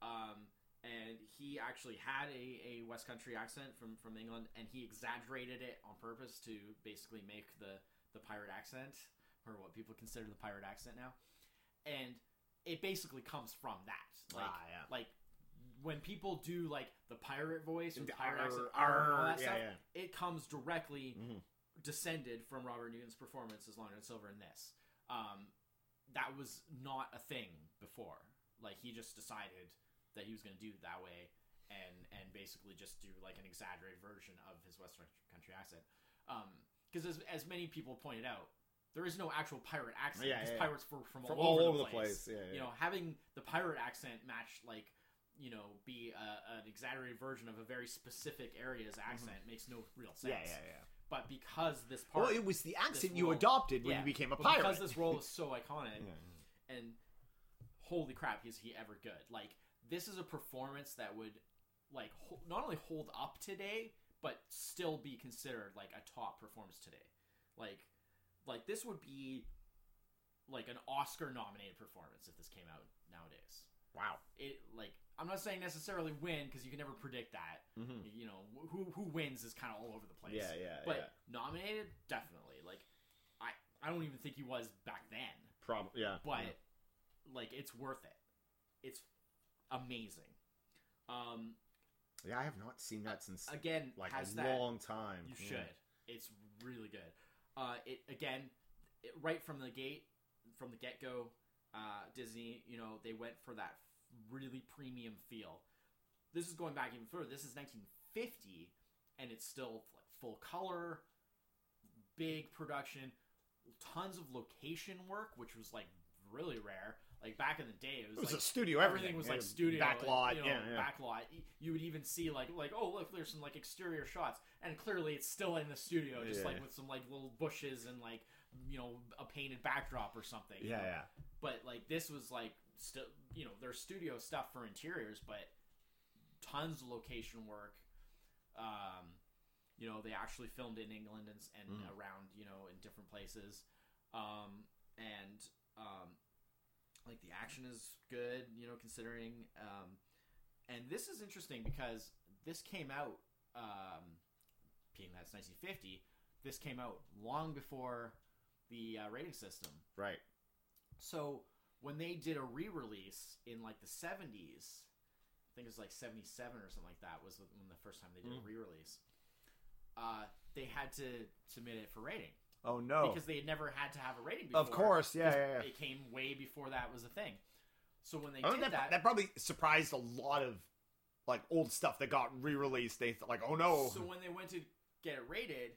Um, and he actually had a, a West Country accent from, from England, and he exaggerated it on purpose to basically make the, the pirate accent, or what people consider the pirate accent now. And it basically comes from that. Like, ah, yeah. like when people do like the pirate voice or the pirate arr, accent, arr, all that yeah, stuff, yeah. it comes directly Mhm. descended from Robert Newton's performance as Long John Silver in this. Um, that was not a thing before. Like he just decided that he was going to do that way, and and basically just do like an exaggerated version of his Western country accent. Because as as many people pointed out, there is no actual pirate accent. Yeah, yeah, yeah. pirates were from, From all, over, the place. Yeah, yeah. You know, having the pirate accent match like you know be a, an exaggerated version of a very specific area's accent makes no real sense. Mm-hmm. yeah, yeah, yeah. But because this part, Well, it was the accent you role- adopted when you became a pirate. because this role is so iconic, and holy crap, is he ever good? Like this is a performance that would like ho- not only hold up today, but still be considered like a top performance today. Like, like this would be like an Oscar nominated performance if this came out nowadays. Wow. It like I'm not saying necessarily win because you can never predict that. Mm-hmm. You know who who wins is kind of all over the place. Yeah, yeah, But yeah. nominated, definitely. Like, I I don't even think he was back then, Probably, yeah. but yeah. like it's worth it. It's amazing. Um, Yeah, I have not seen that since again, like has a that long time. you Yeah. should. It's really good. Uh, it again, it, right from the gate, from the get go, uh, Disney. You know they went for that really premium feel. this is going back even further. This is 1950, and it's still like full color, big production, tons of location work, which was like really rare. Like back in the day, it was, It was like a studio. everything Everything, was like studio backlot. you know, yeah, yeah. backlot. You would even see like like oh look, there's some like exterior shots, and clearly it's still in the studio, just Yeah. like with some like little bushes and like you know a painted backdrop or something. yeah, know? yeah. But like this was like still you know there's studio stuff for interiors, but tons of location work. Um, you know they actually filmed in England and, and Mm. around you know in different places, um, and um, like the action is good. You know considering, um, and this is interesting because this came out um, being that's 1950. This came out long before the uh, rating system. Right. So when they did a re-release in like the seventies, I think it was like seventy-seven or something like that was when the first time they did Mm. a re-release. Uh, they had to submit it for rating Oh no. because they had never had to have a rating before. of course. Yeah, 'cause yeah, yeah. It came way before that was a thing. So when they Oh, did that, that, that probably surprised a lot of like old stuff that got re-released. They thought like, oh no. so when they went to get it rated,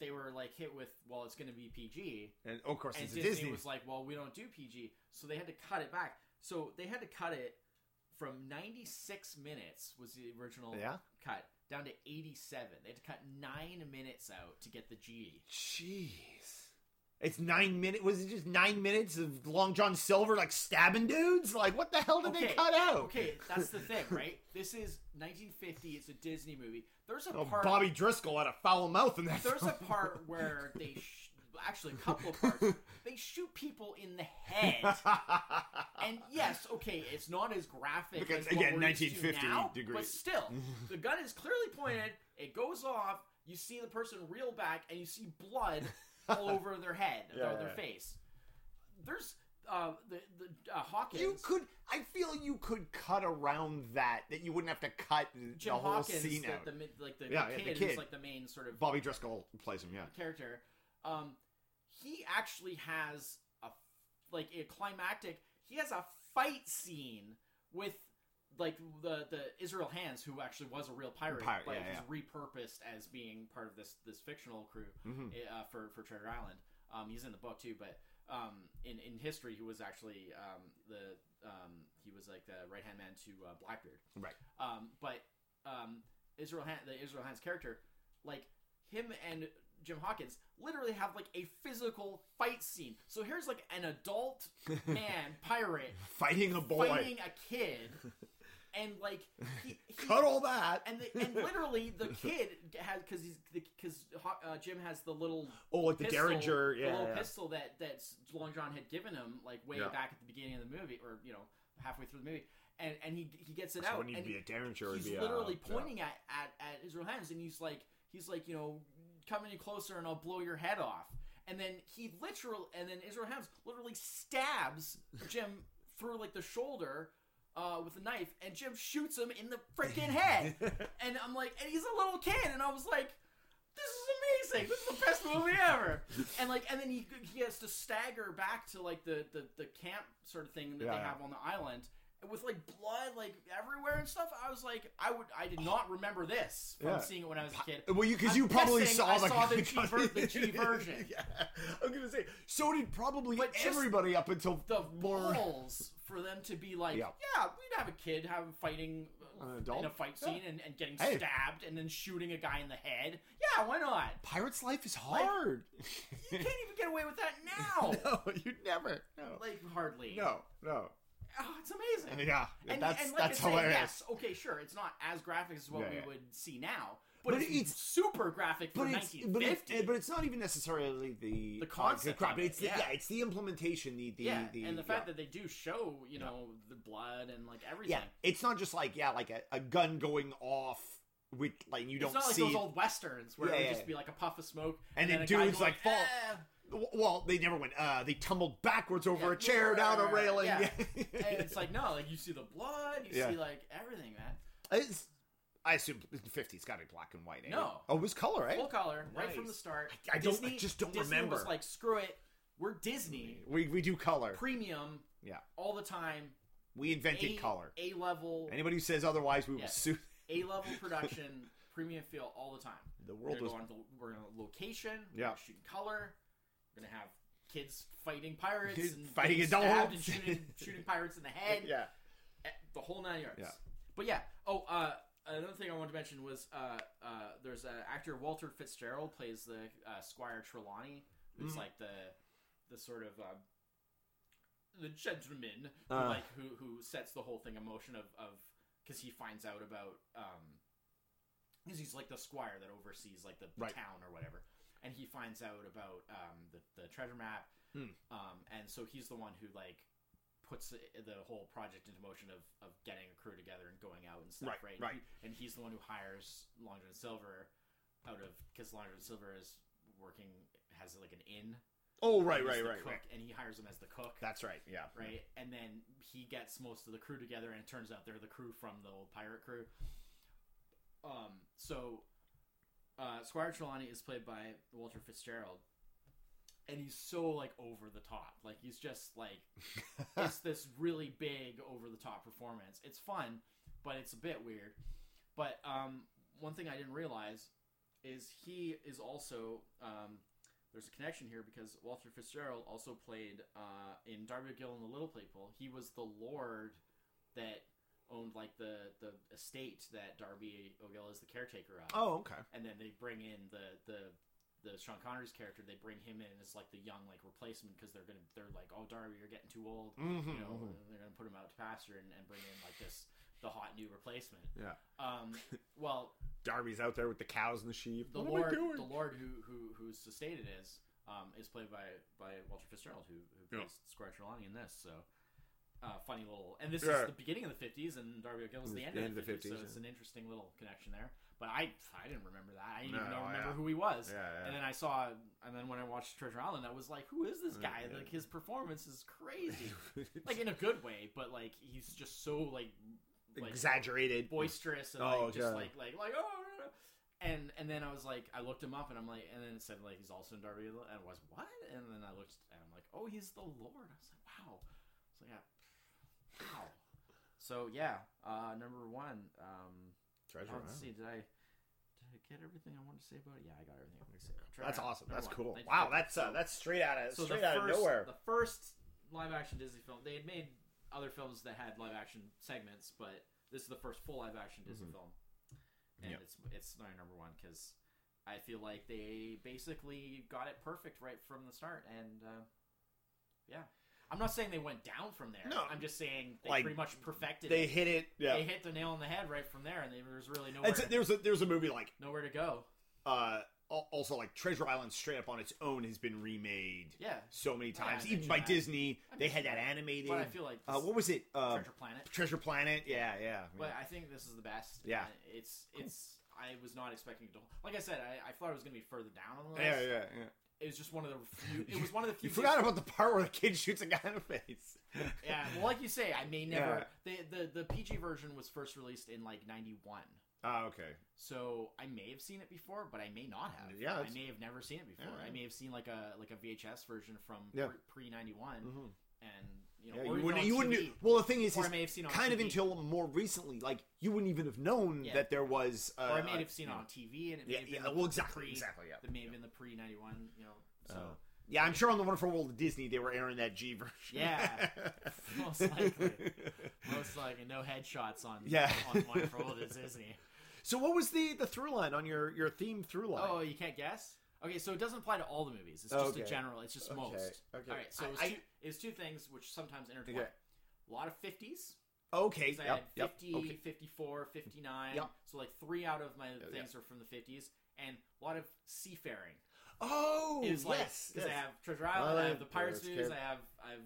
they were like hit with, well, it's going to be PG. and of course, and it's Disney, Disney. was like, "Well, we don't do PG," so they had to cut it back. So they had to cut it from 96 minutes was the original yeah. cut down to 87. They had to cut nine minutes out to get the G. Jeez. It's nine minutes. Was it just nine minutes of Long John Silver like stabbing dudes? Like, what the hell did they cut out? Okay, that's the thing, right? This is 1950. It's a Disney movie. There's a Oh, part. Bobby Driscoll had a foul mouth in that. There's a part where they sh- actually a couple of parts. They shoot people in the head. And yes, okay, it's not as graphic Because, as again, we're 1950 now, but still, the gun is clearly pointed. It goes off. You see the person reel back, and you see blood all over their head, Yeah, or their yeah. face. There's uh, the the uh, Hawkins. you could. I feel you could cut around that. That you wouldn't have to cut Jim the whole Hawkins, scene out. the, like the, Yeah, the yeah, the kid, kid. like the main sort of Bobby Driscoll plays him. Yeah. character, um, he actually has a like a climactic. He has a fight scene with like the the Israel Hands, who actually was a real pirate, Pirate, but yeah, he's repurposed as being part of this this fictional crew Mhm. uh, for for Treasure Island. Um, he's in the book too, but um, in in history, he was actually um, the um, he was like the right hand man to uh, Blackbeard. Right. Um, but um, Israel Han- the Israel Hands character, like him and Jim Hawkins, literally have like a physical fight scene. So here's like an adult man pirate Fighting a boy. fighting a kid, and like he, he Cut all that. and the, and literally the kid has because he's because uh, Jim has the little oh, like the pistol, Derringer. the Yeah. little yeah. pistol that that Long John had given him like way Yeah. back at the beginning of the movie, or you know halfway through the movie, and and he he gets it So out, wouldn't and be a Derringer. He's be a- literally yeah. pointing at, at at Israel Hands, and he's like he's like you know come any closer and I'll blow your head off, and then he literally and then Israel Hands literally stabs Jim through like the shoulder. Uh, with a knife, and Jim shoots him in the freaking head, and I'm like, and he's a little kid, and I was like, this is amazing. This is the best movie ever. And like, and then he he has to stagger back to like the the, the camp sort of thing that Yeah, they yeah. have on the island. With like blood like everywhere and stuff, I was like, I would, I did not remember this from Yeah. seeing it when I was a kid. Well, you because I'm you probably guessing saw I the, saw the G ver- the G version. yeah, I'm gonna say so did probably But just everybody up until The more. balls for them to be like, Yeah. yeah, we'd have a kid having fighting uh, An adult? in a fight Yeah. scene and, and getting Hey. stabbed and then shooting a guy in the head. Yeah, why not? Pirate's life is hard. You can't even get away with that now. no, you'd never. No, Like hardly. no, no. Oh, it's amazing. Yeah, And, that's and like that's I say, hilarious. Yes, okay, sure. It's not as graphic as what Yeah, we yeah. would see now, but, But it's, it's- super graphic for But it's, but 1950. it's but it's not even necessarily the The concept crap. of it, It's the, yeah. yeah. it's the implementation. The the yeah, the, and the yeah. fact that they do show, you know, the blood and like everything. yeah, it's not just like yeah, like a, a gun going off with like you it's don't not like see. those old westerns where Yeah, it would yeah. just be like a puff of smoke, And then then a dudes, like, fall- "Eh." Well, they never went. Uh, they tumbled backwards over Yeah. a chair down a railing. Yeah. and it's like no, like you see the blood, you Yeah. see like everything, man. It's, I assume in the fifties, got to be black and white. Eh? No. oh, it was color, eh? Full color, right from the start. I- I don't- I just don't Disney remember. Was like screw it, we're Disney, We we do color. premium, Yeah. all the time. We invented A, color. A level, Anybody who says otherwise, we will sue. A level production, premium feel all the time. The We're world gonna was go on the, we're gonna location. Yeah. We're gonna shoot in color. We're gonna have kids fighting pirates and Fighting getting stabbed and shooting, shooting pirates in the head. yeah. Eh, the whole nine yards. Yeah. But yeah. Oh, uh, another thing I wanted to mention was uh, uh, there's an actor Walter Fitzgerald plays the uh, Squire Trelawney, who's Mhm. like the the sort of uh, the gentleman who, Uh. like who who sets the whole thing in motion of of because he finds out about um because he's like the squire that oversees like the, the Right. town or whatever and he finds out about um the, the treasure map Hmm. um and so he's the one who like puts the, the whole project into motion of, of getting a crew together and going out and stuff Right, right right. And, he- and he's the one who hires Long John Silver out of because Long John Silver is working has like an inn Oh, right, right, right, cook, right. and he hires him as the cook That's right. Yeah. right? And then he gets most of the crew together, and it turns out they're the crew from the old pirate crew. Um, so uh, Squire Trelawney is played by Walter Fitzgerald, and he's so like over the top. Like he's just like it's this really big over the top performance. It's fun, but it's a bit weird. But um, one thing I didn't realize is he is also um, there's a connection here because Walter Fitzgerald also played uh, in Darby O'Gill and the Little People. He was the lord that owned like the the estate that Darby O'Gill is the caretaker of. oh, okay. And then they bring in the the the Sean Connery's character. They bring him in as like the young like replacement because they're gonna they're like oh Darby you're getting too old. Mm-hmm. You know they're gonna put him out to pasture and, and bring in like this the hot new replacement. Yeah. Um, well, Darby's out there with the cows and the sheep. the what lord, am I doing? the lord who who whose estate it is, um, is played by by Walter Fitzgerald, who who Yeah. plays Squire Trelawney in this. So, uh, funny little, and this Yeah. is the beginning of the fifties, and Darby O'Gill is the end, of the fifties. So it's an interesting little connection there. But I I didn't remember that. I didn't even know, remember yeah. who he was. Yeah. And then I saw, and then when I watched Treasure Island, I was like, "Who is this guy? Yeah. Like his performance is crazy, like in a good way, but like he's just so like like Exaggerated. boisterous and Oh, like just like like like oh no, no, no. and and then I was like I looked him up and I'm like and then it said like he's also in Darby and I was what and then I looked and I'm like oh he's the Lord I was like wow so yeah wow so yeah uh number one um Treasure let's Island. see did I did I get everything I wanted to say about it yeah I got everything I wanted to say about it. Treasure That's Island, awesome. That's one. cool. 1950. Wow, that's uh, that's straight out of so straight out first, of nowhere. The first live action Disney film, they had made other films that had live action segments, but this is the first full live action Disney Mhm. film, and Yep. it's it's my number one because I feel like they basically got it perfect right from the start, and uh, yeah, I'm not saying they went down from there. No. I'm just saying they Like, pretty much perfected They it. hit it. Yeah. They hit the nail on the head right from there, and there was really nowhere It's, there's a there's a movie like nowhere to go. uh also like Treasure Island straight up on its own has been remade Yeah, so many Yeah, times, even by that. Disney. I They had that animated. but I feel like uh, what was it? Uh, Treasure Planet. Treasure Planet. Yeah, yeah. But I think this is the best. Yeah. It's it's. I was not expecting it to. Hold like I said, I, I thought it was going to be further down on the list. yeah, yeah, yeah. It was just one of the few. It was one of the few. You forgot about the part where the kid shoots a guy in the face. Yeah. Well, like you say, I may never. The, the the PG version was first released in like '91. Oh, okay. So I may have seen it before, but I may not have. Yeah, I may have never seen it before. Yeah, I may have seen like a like a VHS version from Yeah. pre '91, Mm-hmm. and you know, Yeah, you wouldn't. You wouldn't. Well, the thing is, is may have seen it on kind of until more recently, like you wouldn't even have known Yeah. that there was. Uh, or I may uh, have seen it on TV, and it may Yeah, have been yeah. Well, exactly, pre, exactly. Yeah. It may have been the pre '91. You know, so. Uh, yeah, I'm sure on the Wonderful World of Disney they were airing that G version. Yeah. Most likely. Most likely, no headshots on Yeah. on Wonderful World of Disney. So what was the the through line on your your theme through line? Oh, you can't guess. Okay, so it doesn't apply to all the movies. It's just Okay. a general. It's just Okay, most. okay. All right, so I- it's, I- two, it's two things which sometimes intertwine. Okay. A lot of 50s. okay. I Yep. had Yep. 50, Okay. 54, 59. Yep. So like three out of my oh, Yeah. things are from the 50s. And a lot of seafaring. Oh, is like yes. because yes. I have Treasure Island, I have Island, the Pirates movies. I have I have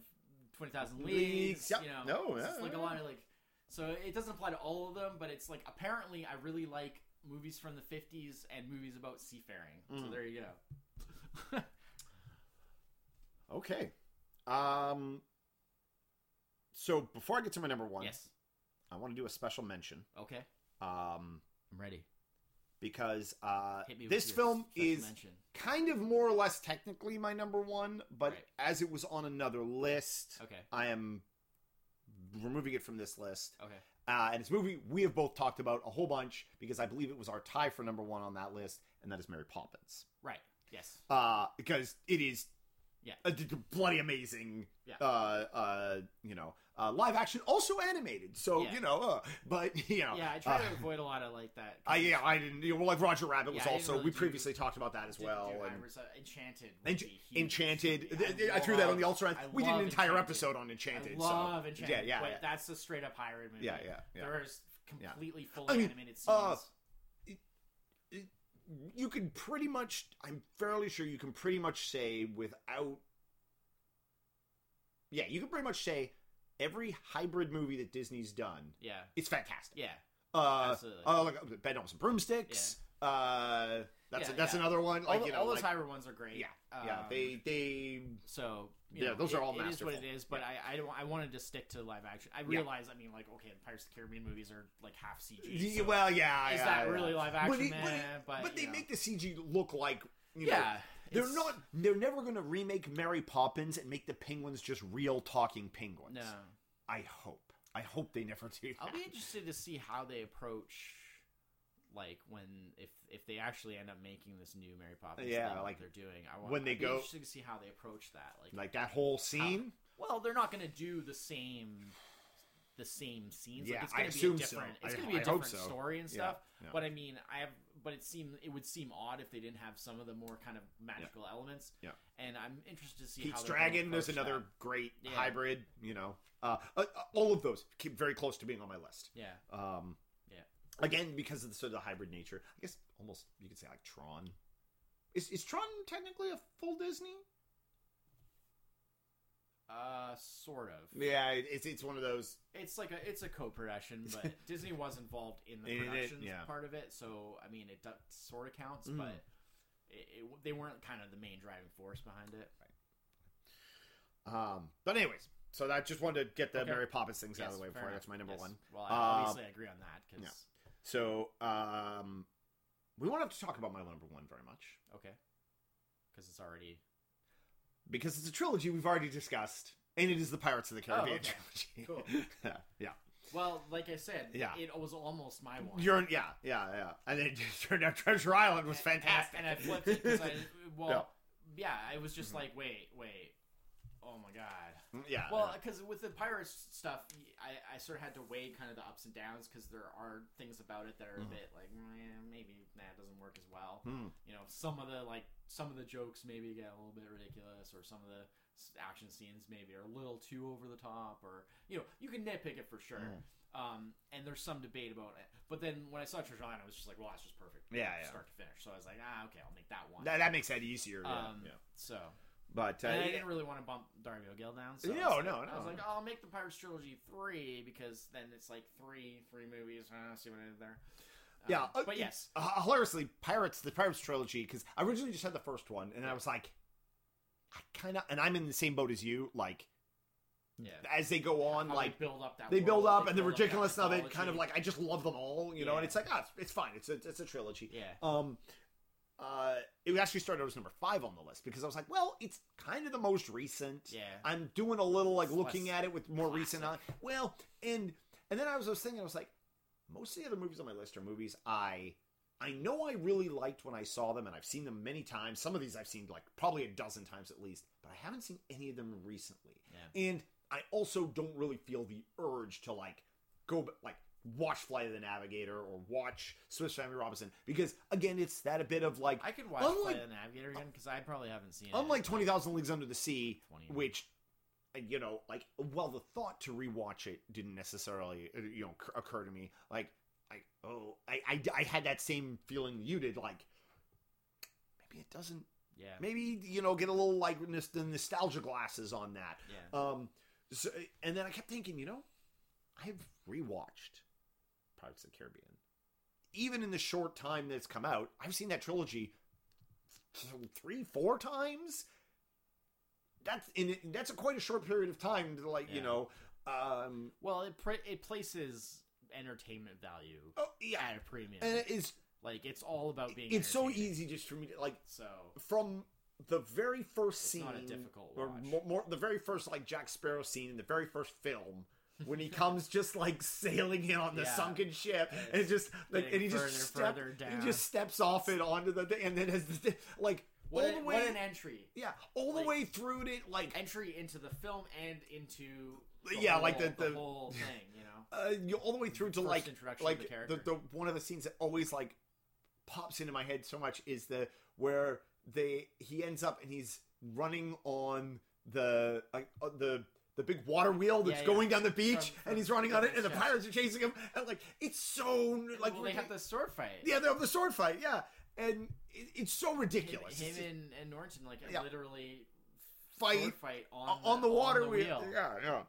Twenty Thousand Leagues, Leagues. yep. You know, No, it's yeah, like a yeah. lot of like. So it doesn't apply to all of them, but it's like apparently I really like movies from the fifties and movies about seafaring. So Mm. there you go. Okay. Um. So before I get to my number one, yes. I want to do a special mention. Okay. Um, I'm ready. because uh, Hit me with this film is mention. kind of more or less technically my number one, but Right. as it was on another list, Okay. I am removing it from this list. Okay. Uh, and it's a movie we have both talked about a whole bunch because I believe it was our tie for number one on that list, and that is Mary Poppins. Right. Yes. Uh, because it is Yeah. a, d- d- bloody amazing. Yeah. Uh, uh, you know, uh, live action, also animated. So Yeah. you know, uh, but you know, Yeah, I try uh, to avoid a lot of like that. I, yeah, I didn't. You know, like Roger Rabbit was Yeah, also. really we do- previously talked about that as well. do and Iris, uh, Enchanted. would Ench- be huge Enchanted. th- th- I, threw that on the love- ultra. I We did an entire Enchanted. episode on Enchanted. I love so, Enchanted. Yeah, yeah, yeah. that's a straight up pirate movie. Yeah, yeah, yeah. There's Yeah. completely fully I mean, animated scenes. Uh, you can pretty much. I'm fairly sure you can pretty much say without. Yeah, you can pretty much say every hybrid movie that Disney's done, yeah, it's fantastic. yeah, Uh, Absolutely. uh, like Bedknobs and Broomsticks. Uh, that's Yeah, that's yeah. another one. Like all, you know, all those like, hybrid ones are great. yeah, yeah. Um, They they So you Yeah, know, those are it- all It is what it masterful. is, but Yeah. I I, don't, I wanted to stick to live action. I realize, I mean, like okay, the Pirates of the Caribbean movies are like half CG. Yeah, so well, yeah. is yeah, that yeah. really live action? but, it- but, but they know. make the CG look like you know, yeah. They're not. They're never going to remake Mary Poppins and make the penguins just real talking penguins. No, I hope. I hope they never do that. I'll be interested to see how they approach. Like when if if they actually end up making this new Mary Poppins, Yeah, like, they're doing. I want, when they I'd go- interested to see how they approach that. Like, like that whole scene. well, they're not going to do the same the same scenes. Yeah, like, it's I going to be assume a so. different. It's going to be a I different so. story and stuff. yeah. But I mean, I have. But it seem it would seem odd if they didn't have some of the more kind of magical elements. Yeah. And I'm interested to see Pete's how Dragon. There's another that. great Yeah. hybrid. You know, uh, uh, all of those keep very close to being on my list. Yeah. Um, Yeah. Again, because of the sort of hybrid nature, I guess almost you could say like Tron. Is is Tron technically a full Disney? Uh, sort of. Yeah, it's it's one of those. It's like a it's a co-production, but Disney was involved in the In it, production yeah. part of it. So I mean, it sort of counts, Mhm. but it, it, they weren't kind of the main driving force behind it. Um, but anyways, so I just wanted to get the Okay. Mary Poppins things out of Yes, the way fair before enough. that's my number Yes. one. Well, I, Uh, obviously, I agree on that because yeah. So um, we won't have to talk about my number one very much okay, because it's already because it's a trilogy we've already discussed, and it is the Pirates of the Caribbean okay. trilogy. Cool. yeah, yeah. well, like I said, Yeah. it was almost my one. You're yeah, yeah, yeah. And then it just turned out Treasure Island was And- fantastic. and I, and I flipped it because I well, Yeah. I was Mm-hmm. just like, wait, wait, oh my god. Yeah. Well, because with the pirates stuff, I, I sort of had to weigh kind of the ups and downs because there are things about it that are a bit like "Meh, maybe that doesn't work as well. Hmm. You know, some of the like some of the jokes maybe get a little bit ridiculous, or some of the s- action scenes maybe are a little too over the top, or you know, you can nitpick it for sure. Mhm. Um, and there's some debate about it. But then when I saw Treasure Island, I was just like, well, that's just perfect. Yeah, yeah. Start to finish. So I was like, ah, okay, I'll make that one. that, that makes that easier. Yeah, um, yeah. So But uh, and I didn't really want to bump Darby O'Gill down. So No, I was no, I was like, oh, I'll make the Pirates trilogy three because then it's like three, three movies. I don't see what I did there. Um, Yeah, uh, but yes, uh, hilariously, Pirates, the Pirates trilogy, because I originally just had the first one, and I was like, I kind of, and I'm in the same boat as you. Like, yeah. as they go on, How like they build up that they build up, they and the build that ridiculousness of it, kind of like I just love them all, you know. And it's like, ah, it's, it's fine. It's a it's a trilogy. yeah, Um, uh, it actually started as number five on the list because I was like, well, it's kind of the most recent. yeah, I'm doing a little like It's looking at it with more recent Well, and and then I was, I was thinking, I was like, most of the other movies on my list are movies I I know I really liked when I saw them, and I've seen them many times. Some of these I've seen like probably a dozen times at least, but I haven't seen any of them recently. Yeah. And I also don't really feel the urge to like go like watch Flight of the Navigator or watch Swiss Family Robinson because again, it's that a bit of like I could watch Unlike- Flight of the Navigator again because I probably haven't seen it. unlike Twenty Thousand Leagues Under the Sea, which you know like well the thought to rewatch it didn't necessarily you know occur- to me like i oh I, I i had that same feeling you did like maybe it doesn't yeah, maybe you know get a little like the nostalgia glasses on that. Yeah, um so, and then i kept thinking you know i've rewatched pirates of the caribbean. Even in the short time that's come out i've seen that trilogy th- three four times. That's in it, that's a quite a short period of time to like you know um Well, it pra- it places entertainment value oh yeah. at a premium. and it is like it's all about being. it's so easy just for me to like So from the very first It's scene not a difficult or more, more the very first like jack sparrow scene in the very first film when he comes just like sailing in on the Yeah. sunken ship And and, just like and he just step, he just steps off it onto the and then has the like What, all the way what an entry! yeah all the way through it like Entry into the film and into the Yeah, like whole- the- the- whole thing, you know. uh, you all the way through to like introduction like the the, character. the one of the scenes that always like pops into my head so much is the where they he ends up and he's running on the like uh, the the big water wheel that's Yeah, yeah. going down the beach From- from- and he's running on it and the pirates are chasing him and like it's so like well, they have the sword fight. yeah they have the sword fight yeah and it, it's so ridiculous him and, and Norrington like Yeah. literally Fight fight on, on, on the water on the wheel. wheel. yeah yeah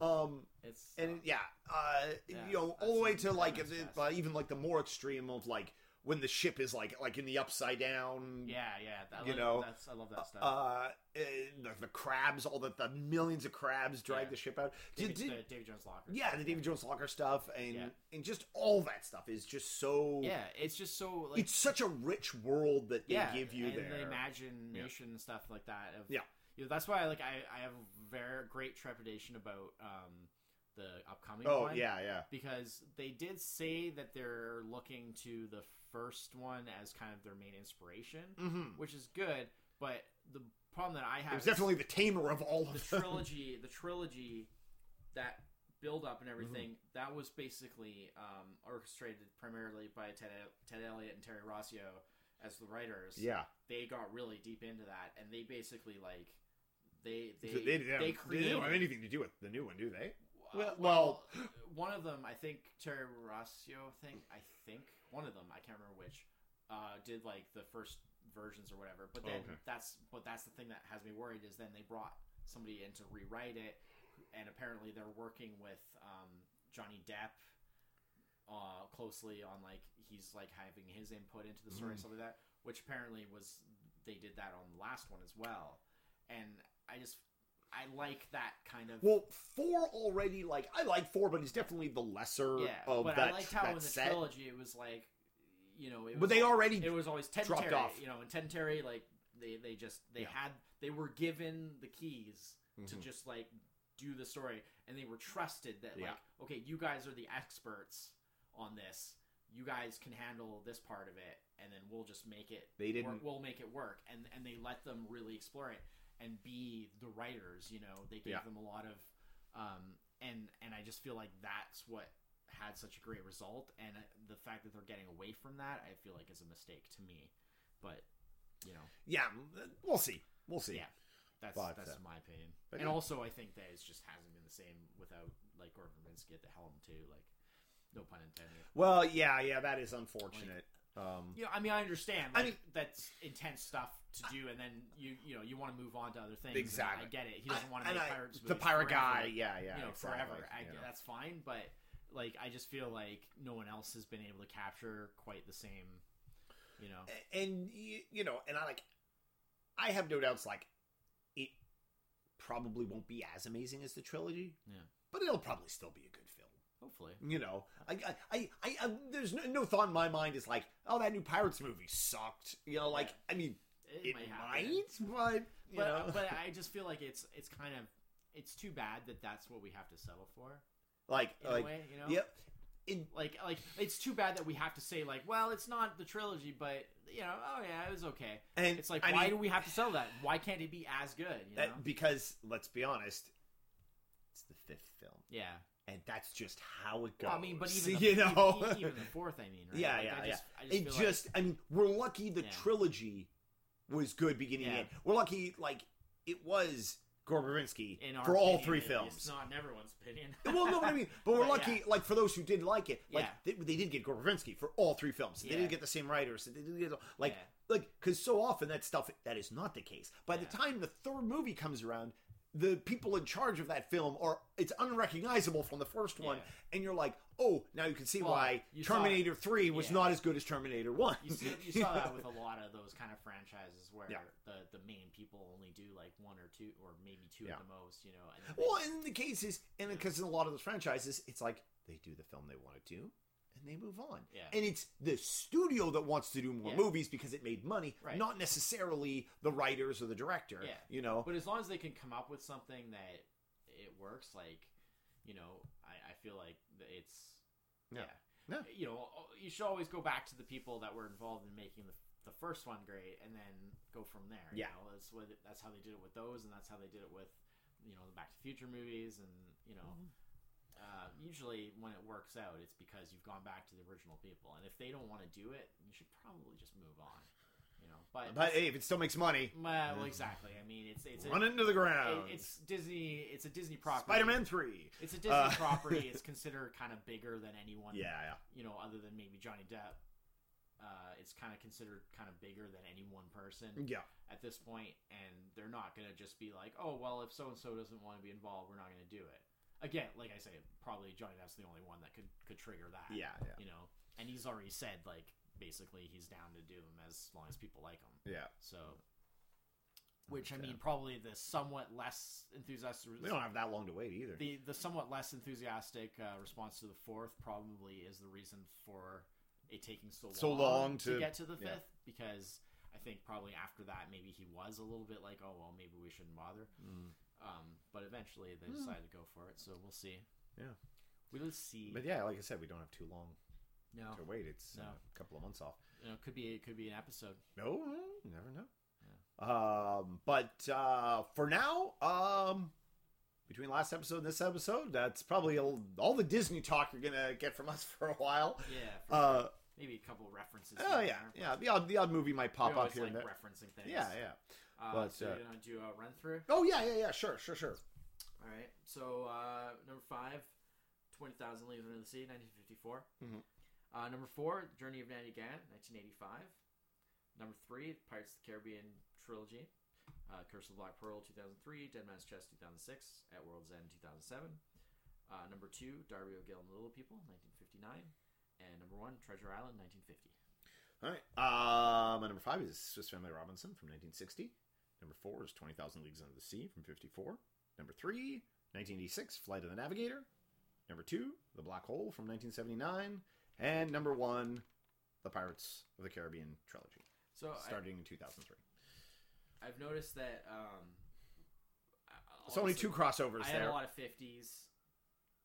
um It's and it- yeah, uh, you know, all the way to like the- uh, even like the more extreme of like when the ship is like like in the upside down. yeah, yeah. I You like, know, that's I love that stuff. Uh, the, the crabs, all the, the millions of crabs drag Yeah. the ship out. David, Did- the David Jones Locker. yeah, the David Jones Locker stuff, and Yeah. and just all that stuff is just so. Yeah, it's just so like it's such a rich world that they yeah, give you and there. the imagination and stuff like that. Of, Yeah. you know, that's why like I, I have very great trepidation about um, the upcoming oh one. yeah, yeah. because they did say that they're looking to the first one as kind of their main inspiration, Mm-hmm. which is good. But the problem that I have It was is definitely the tamer of all the them. trilogy. The trilogy that build up and everything that was basically um, orchestrated primarily by Ted, Ted Elliott and Terry Rossio as the writers. Yeah, they got really deep into that, and they basically like they they So they, they, they don't- they don't have anything to do with the new one, do they? well, well- one of them, I think Terry Rossio, think I think one of them, I can't remember which, uh, did like the first versions or whatever. But then Oh, okay. that's but that's the thing that has me worried is then they brought somebody in to rewrite it, and apparently they're working with um, Johnny Depp uh, closely on like he's like having his input into the story and Mhm. stuff like that, which apparently was they did that on the last one as well, and I just I like that kind of Well, four already like I like four, but he's definitely the lesser yeah, of but that. I liked how in the set. trilogy it was like, you know, it was But they already it was always Ted dropped Terry, off. you know, and Ted and Terry like they they just they Yeah. had they were given the keys to Mhm. just like do the story, and they were trusted that Yeah. like okay, you guys are the experts on this. You guys can handle this part of it, and then we'll just make it. They didn't- We'll make it work, and and they let them really explore it and be the writers. You know, they gave Yeah. them a lot of, um, and and I just feel like that's what had such a great result, and uh, the fact that they're getting away from that, I feel like is a mistake to me. But you know, Yeah, we'll see. We'll see. Yeah. that's But, that's uh, my opinion. but and yeah. also, I think that it just hasn't been the same without like Gordon Verbinski at the helm too. Like, no pun intended. Well, yeah, yeah, that is unfortunate. Um, You know, I mean, I understand. I mean- that's intense stuff to do, and then you you know you want to move on to other things. Exactly. I get it. He doesn't want to make I- pirates. the pirate forever, guy. Yeah, yeah, you know, exactly, forever. I, know. That's fine, but like, I just feel like no one else has been able to capture quite the same. You know, and you know, and I like, I have no doubts. Like, it probably won't be as amazing as the trilogy. Yeah. but it'll probably still be a good. Hopefully. You know, I, I, I, I, I there's no, no thought in my mind is like, oh, that new Pirates movie sucked. You know, like, I mean, It, it might might, but you but know, but I just feel like it's it's kind of it's too bad that that's what we have to settle for like, in like, a way. You know. yep. In, like like it's too bad that we have to say like well it's not the trilogy but you know oh yeah it was okay and it's like I why mean, do we have to sell that why can't it be as good you know that- because let's be honest, it's the fifth film, yeah and that's just how it goes. I mean but even the, you know, even, even the fourth I mean right? Yeah, Like, yeah, I yeah. I just it feel like- just, I mean, we're lucky the Yeah. trilogy was good beginning Yeah. and end. We're lucky, like it was in our for all opinion, three it's films. not in everyone's opinion well, no, but I mean, but we're But, lucky, yeah. like for those who did like it, like Yeah. they, they did get Gore Verbinski for all three films. They didn't get the same writers. They didn't get like like because so often that stuff that is not the case. By the time the third movie comes around, the people in charge of that film are it's unrecognizable from the first one, Yeah. and you're like, oh, now you can see Well, why saw- Terminator Three was yeah. not as good as Terminator One. you, see, you saw that with a lot of those kind of franchises where Yeah. the, the main people only do like one or two or maybe two at the most you know Well, in the cases, and because in a lot of those franchises, it's like they do the film they want to do, and they move on. Yeah. And it's the studio that wants to do more Yeah. movies because it made money, Right. not necessarily the writers or the director. Yeah. You know. But as long as they can come up with something that it works, like you know, I, I feel like it's Yeah. yeah. You know, you should always go back to the people that were involved in making the, the first one great, and then go from there. Yeah. you know? that's what that's how they did it with those, and that's how they did it with you know the Back to the Future movies, and you know. Mm-hmm. Uh, usually, when it works out, it's because you've gone back to the original people, and if they don't want to do it, you should probably just move on. You know, but But hey, if it still makes money, well, exactly. I mean, it's it's run a, it into the ground. it- it's Disney. It's a Disney property. Spider-Man three. It's a Disney Uh, property. It's considered kind of bigger than anyone. Yeah, yeah. You know, other than maybe Johnny Depp. Uh, it's kind of considered kind of bigger than any one person Yeah. at this point, and they're not going to just be like, "Oh, well, if so and so doesn't want to be involved, we're not going to do it." Again, like I say, probably Johnny Depp's the only one that could could trigger that. Yeah, yeah. You know, and he's already said like basically he's down to do them as long as people like him. Yeah. So, which I mean, probably the somewhat less enthusiastic. We don't have that long to wait either. The the somewhat less enthusiastic uh, response to the fourth probably is the reason for it taking so long, So long to- get to the yeah. fifth because I think probably after that maybe he was a little bit like oh well maybe we shouldn't bother Mm. Um, but eventually they decided to go for it so we'll see Yeah. we'll see But yeah, like I said, we don't have too long no to wait. It's uh, a couple of months off. you know, it could be it could be an episode No, you never know. Um, but uh, for now, um, between last episode and this episode, that's probably all, all the Disney talk you're gonna get from us for a while. yeah for Uh, maybe a couple of references oh here yeah, there, yeah. The odd, the odd movie might pop we up always here like and there. referencing things Yeah, yeah. Uh, But, so uh, you're gonna do a run through Oh yeah, yeah, yeah. Sure, sure, sure. All right. So uh, number five, 20,000 Leagues Under the Sea, 1954. Mhm. Uh, number four, Journey of Natty Gann, 1985. Number three, Pirates of the Caribbean trilogy. Uh, Curse of the Black Pearl, 2003. Dead Man's Chest, 2006. At World's End, 2007. Uh, number two, Darby O'Gill and the Little People, 1959. And number one, Treasure Island, 1950. All right. Um, my number five is Swiss Family Robinson from 1960. Number four is 20,000 Leagues Under the Sea from 54. Number three, 1986, Flight of the Navigator. Number two, The Black Hole from 1979. And number one, The Pirates of the Caribbean trilogy, So I, starting in 2003. I've noticed that. Um, It's only two crossovers I had there. a lot of fifties.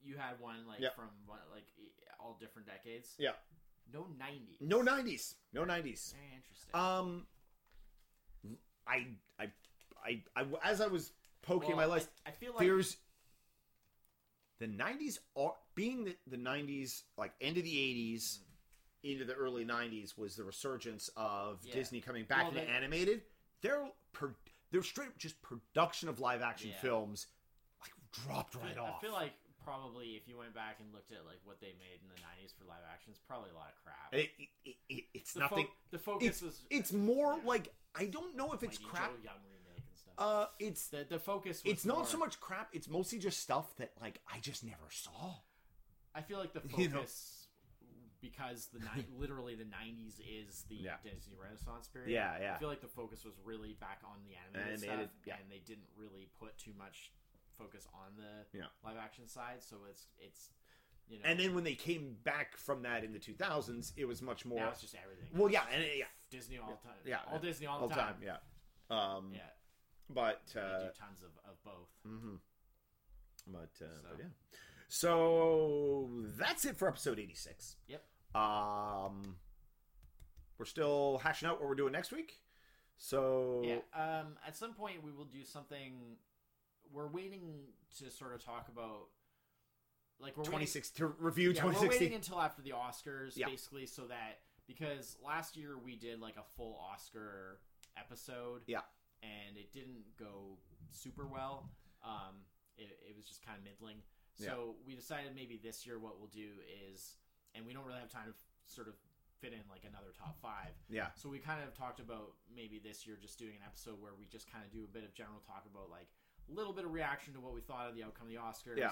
You had one like Yep. from like all different decades. Yeah. No nineties. No 90s. No 90s. Very interesting. Um, I, I, I, I as I was poking Well, my list, I, I feel like there's the 90s are being the, the 90s like end of the 80s into the early 90s was the resurgence of Yeah. disney coming back Well, into they- animated they're pro- they're straight just production of live action Yeah. films like dropped I right feel, off I feel like probably if you went back and looked at like what they made in the nineties for live action, it's probably a lot of crap. it, it, it, it's the nothing Fo- the focus it's, was it's more yeah. like i don't know if it's Mighty crap Young remake and stuff. uh it's the the focus. Was it's not more- so much crap it's mostly just stuff that like i just never saw I feel like the You focus know. because the ni- literally the nineties is the Yeah. Disney Renaissance period. yeah yeah I feel like the focus was really back on the animated, Animated, stuff, yeah. and they didn't really put too much focus on the Yeah. live action side. So it's it's you know, and then when they came back from that in the 2000s it was much more now it's just everything. well yeah and yeah Disney all the time. Yeah, all yeah. Disney all, all the time. time yeah um Yeah, but uh do tons of, of both. mhm. but uh So. but yeah so that's it for episode 86 Yep. um we're still hashing out what we're doing next week so Yeah. Um, at some point, we will do something. We're waiting to sort of talk about, like we're waiting, 26 to review yeah, we're waiting until after the Oscars, Yeah. basically, so that because last year we did like a full Oscar episode, Yeah. and it didn't go super well. Um, it, it was just kind of middling. So we decided maybe this year what we'll do is, and we don't really have time to sort of fit in like another top five. yeah So we kind of talked about maybe this year just doing an episode where we just kind of do a bit of general talk about like a little bit of reaction to what we thought of the outcome of the Oscars. Yeah.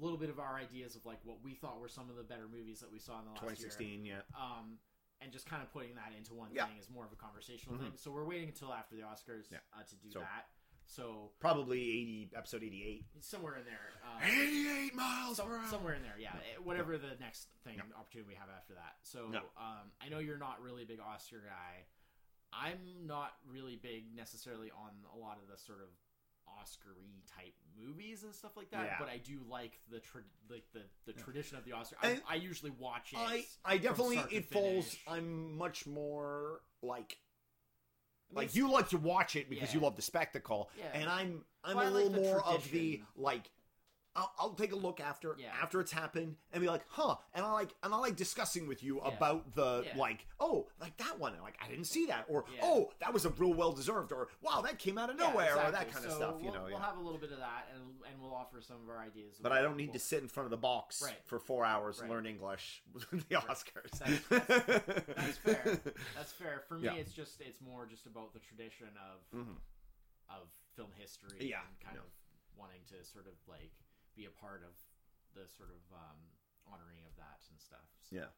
A little bit of our ideas of like what we thought were some of the better movies that we saw in the last year. 2016 yeah Um, and just kind of putting that into one Yeah. thing is more of a conversational Mhm. thing. So we're waiting until after the Oscars Yeah. uh, to do So- that. So probably 80 episode 88 somewhere in there. Um, 88 miles some- per somewhere in there, yeah. Eh, Whatever the next thing Yeah. opportunity we have after that. So um, I know you're not really a big Oscar guy. I'm not really big necessarily on a lot of the sort of Oscar-y type movies and stuff like that. Yeah. But I do like the tra- like the, the tradition of the Oscar. I, I usually watch it. I I definitely it falls. I'm much more like like you like to watch it because you love the spectacle, Yeah. and I'm I'm Well, a like little the more of the like. I'll, I'll take a look after Yeah. after it's happened and be like, huh? And I like and I like discussing with you Yeah. about the Yeah. like, oh, like that one, like I didn't see that, or oh, that was a real well deserved, or wow, that came out of nowhere, or that exactly. kind of stuff, you we'll, know. we'll have a little bit of that, and and we'll offer some of our ideas. But I don't need to sit in front of the box Right. for four hours and Right. learn English with the Oscars. That's- that's- that's fair. That's fair. For me, it's just it's more just about the tradition of Mhm. of film history. Yeah, and kind yeah. of wanting to sort of like be a part of the sort of um, honoring of that and stuff. So Yeah.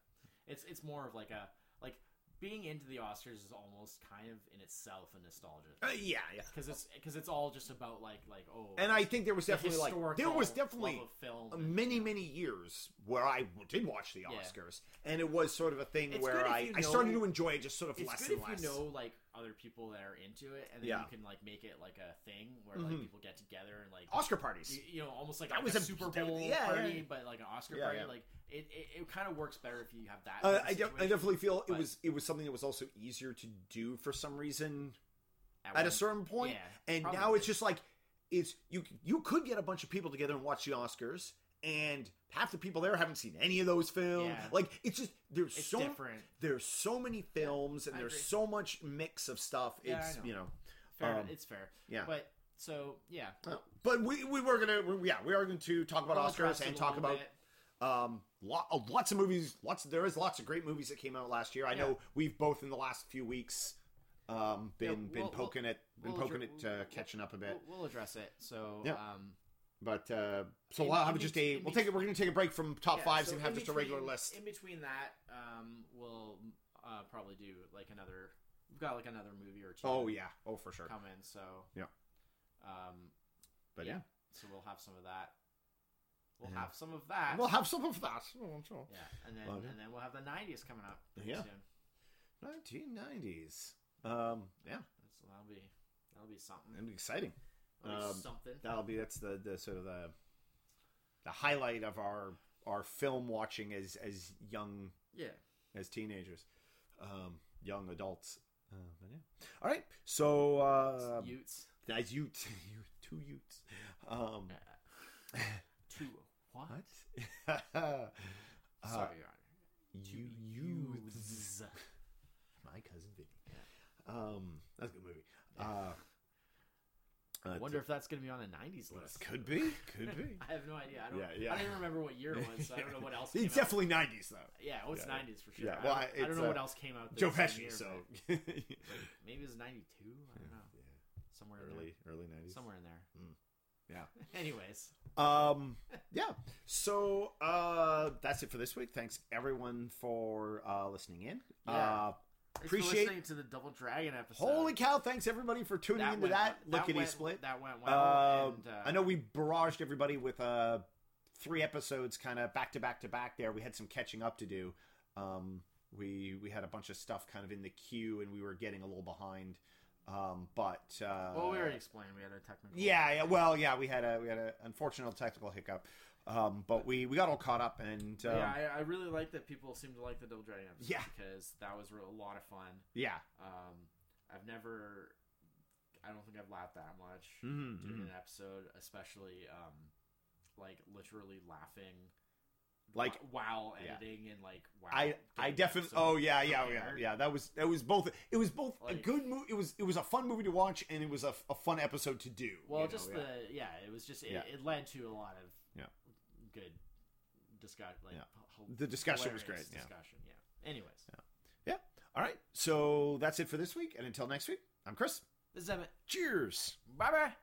it's it's more of like a like being into the Oscars is almost kind of in itself a nostalgia Uh, yeah, yeah. because it's because it's all just about like like oh And I think there was the definitely like there was definitely film uh, and- many many years where I did watch the Yeah. Oscars, and it was sort of a thing It's where I, you I started to enjoy it just sort of less good and if less. you know like other people that are into it, and then Yeah. you can like make it like a thing where like people get together and like Oscar parties. you, you know almost like, That was a, a- Super that- Bowl yeah, party, yeah. but like an Oscar party. Like it, it, it kind of works better if you have that. Uh, I, de- I definitely feel it was it was something that was also easier to do for some reason at one- a certain point. And now it's just like it's you you could get a bunch of people together and watch the Oscars, and half the people there haven't seen any of those films. Yeah. Like it's just there's It's so different. there's so many films and I there's agree. so much mix of stuff. Yeah, it's know. you know. Fair, um, it's fair. yeah. but so yeah, Uh, But we, we were gonna we, yeah we are going to talk about We'll Oscars and talk about bit. um lot, uh, lots of movies lots there is lots of great movies that came out last year. I know we've both in the last few weeks um been Yeah, been we'll- poking it been we'll poking it uh, we'll- catching up a bit. We'll, we'll address it. So Yeah. um, But uh so In- we'll have just a we'll take it we're gonna take a break from top yeah, fives so and have in just a regular list. In between that, um, we'll uh, probably do like another. We've got like another movie or two. Oh yeah, oh for sure. coming. So Yeah. Um, But yeah, so we'll have some of that. We'll Yeah. have some of that. we'll have some of that. Oh, sure. yeah, and then yeah. and then we'll have the '90s coming up. Yeah. soon. 1990s. Um, yeah, So that'll be that'll be something. it'll be exciting. That'll be um, something. That'll be that's the, the sort of the the highlight of our our film watching as as young yeah. as teenagers, um, young adults. Uh, but yeah. All right. So uh, Utes. as Utes, two Utes. Um, Two. What? what? uh, Sorry, Your Honor. you Utes. My cousin Vinny. Um, that's a good movie. Uh, I wonder if that's going to be on a '90s list. could be, could be. I have no idea. I don't. Yeah, yeah. I don't even remember what year it was. So I don't know what else. Came It's out. definitely nineties though. Yeah, well, it's Yeah. '90s for sure. Yeah, I well, don't- I- I, don't know what uh, else came out. Joe Pesci. year, So but maybe it was '92. I don't know. Yeah, Somewhere in early early there. nineties. Somewhere in there. Yeah. Anyways, Um. Yeah. So uh, that's it for this week. Thanks everyone for uh, listening in. Yeah. Uh, Appreciate- listening to the Double Dragon episode. holy cow! Thanks everybody for tuning into went- that lickety went- split. That went well. Um, and, uh, I know we barraged everybody with uh, three episodes, kind of back to back to back. There, we had some catching up to do. Um, we we had a bunch of stuff kind of in the queue, and we were getting a little behind. Um, but uh, Well, we already explained we had a technical. yeah, yeah, well, yeah, we had a we had an unfortunate technical hiccup, um, but we we got all caught up, and um, yeah, I, I really like that people seem to like the Double Dragon episode. Yeah. because that was real, a lot of fun. yeah, Um, I've never, I don't think I've laughed that much Mhm, doing mhm. an episode, especially um, like literally laughing, Like, wh- while yeah. editing and like wow. I I definitely so oh yeah yeah yeah prepared. yeah that was that was both it was both a good movie it was it was a fun movie to watch and it was a, a fun episode to do. Well, you know, just yeah. the yeah, it was just it, Yeah. it led to a lot of Yeah. Good discussion. Like Yeah. The discussion was great, yeah. Discussion, yeah. Anyways, yeah. All right, so that's it for this week, and until next week, I'm Chris. this is Emmett. Cheers. Bye bye.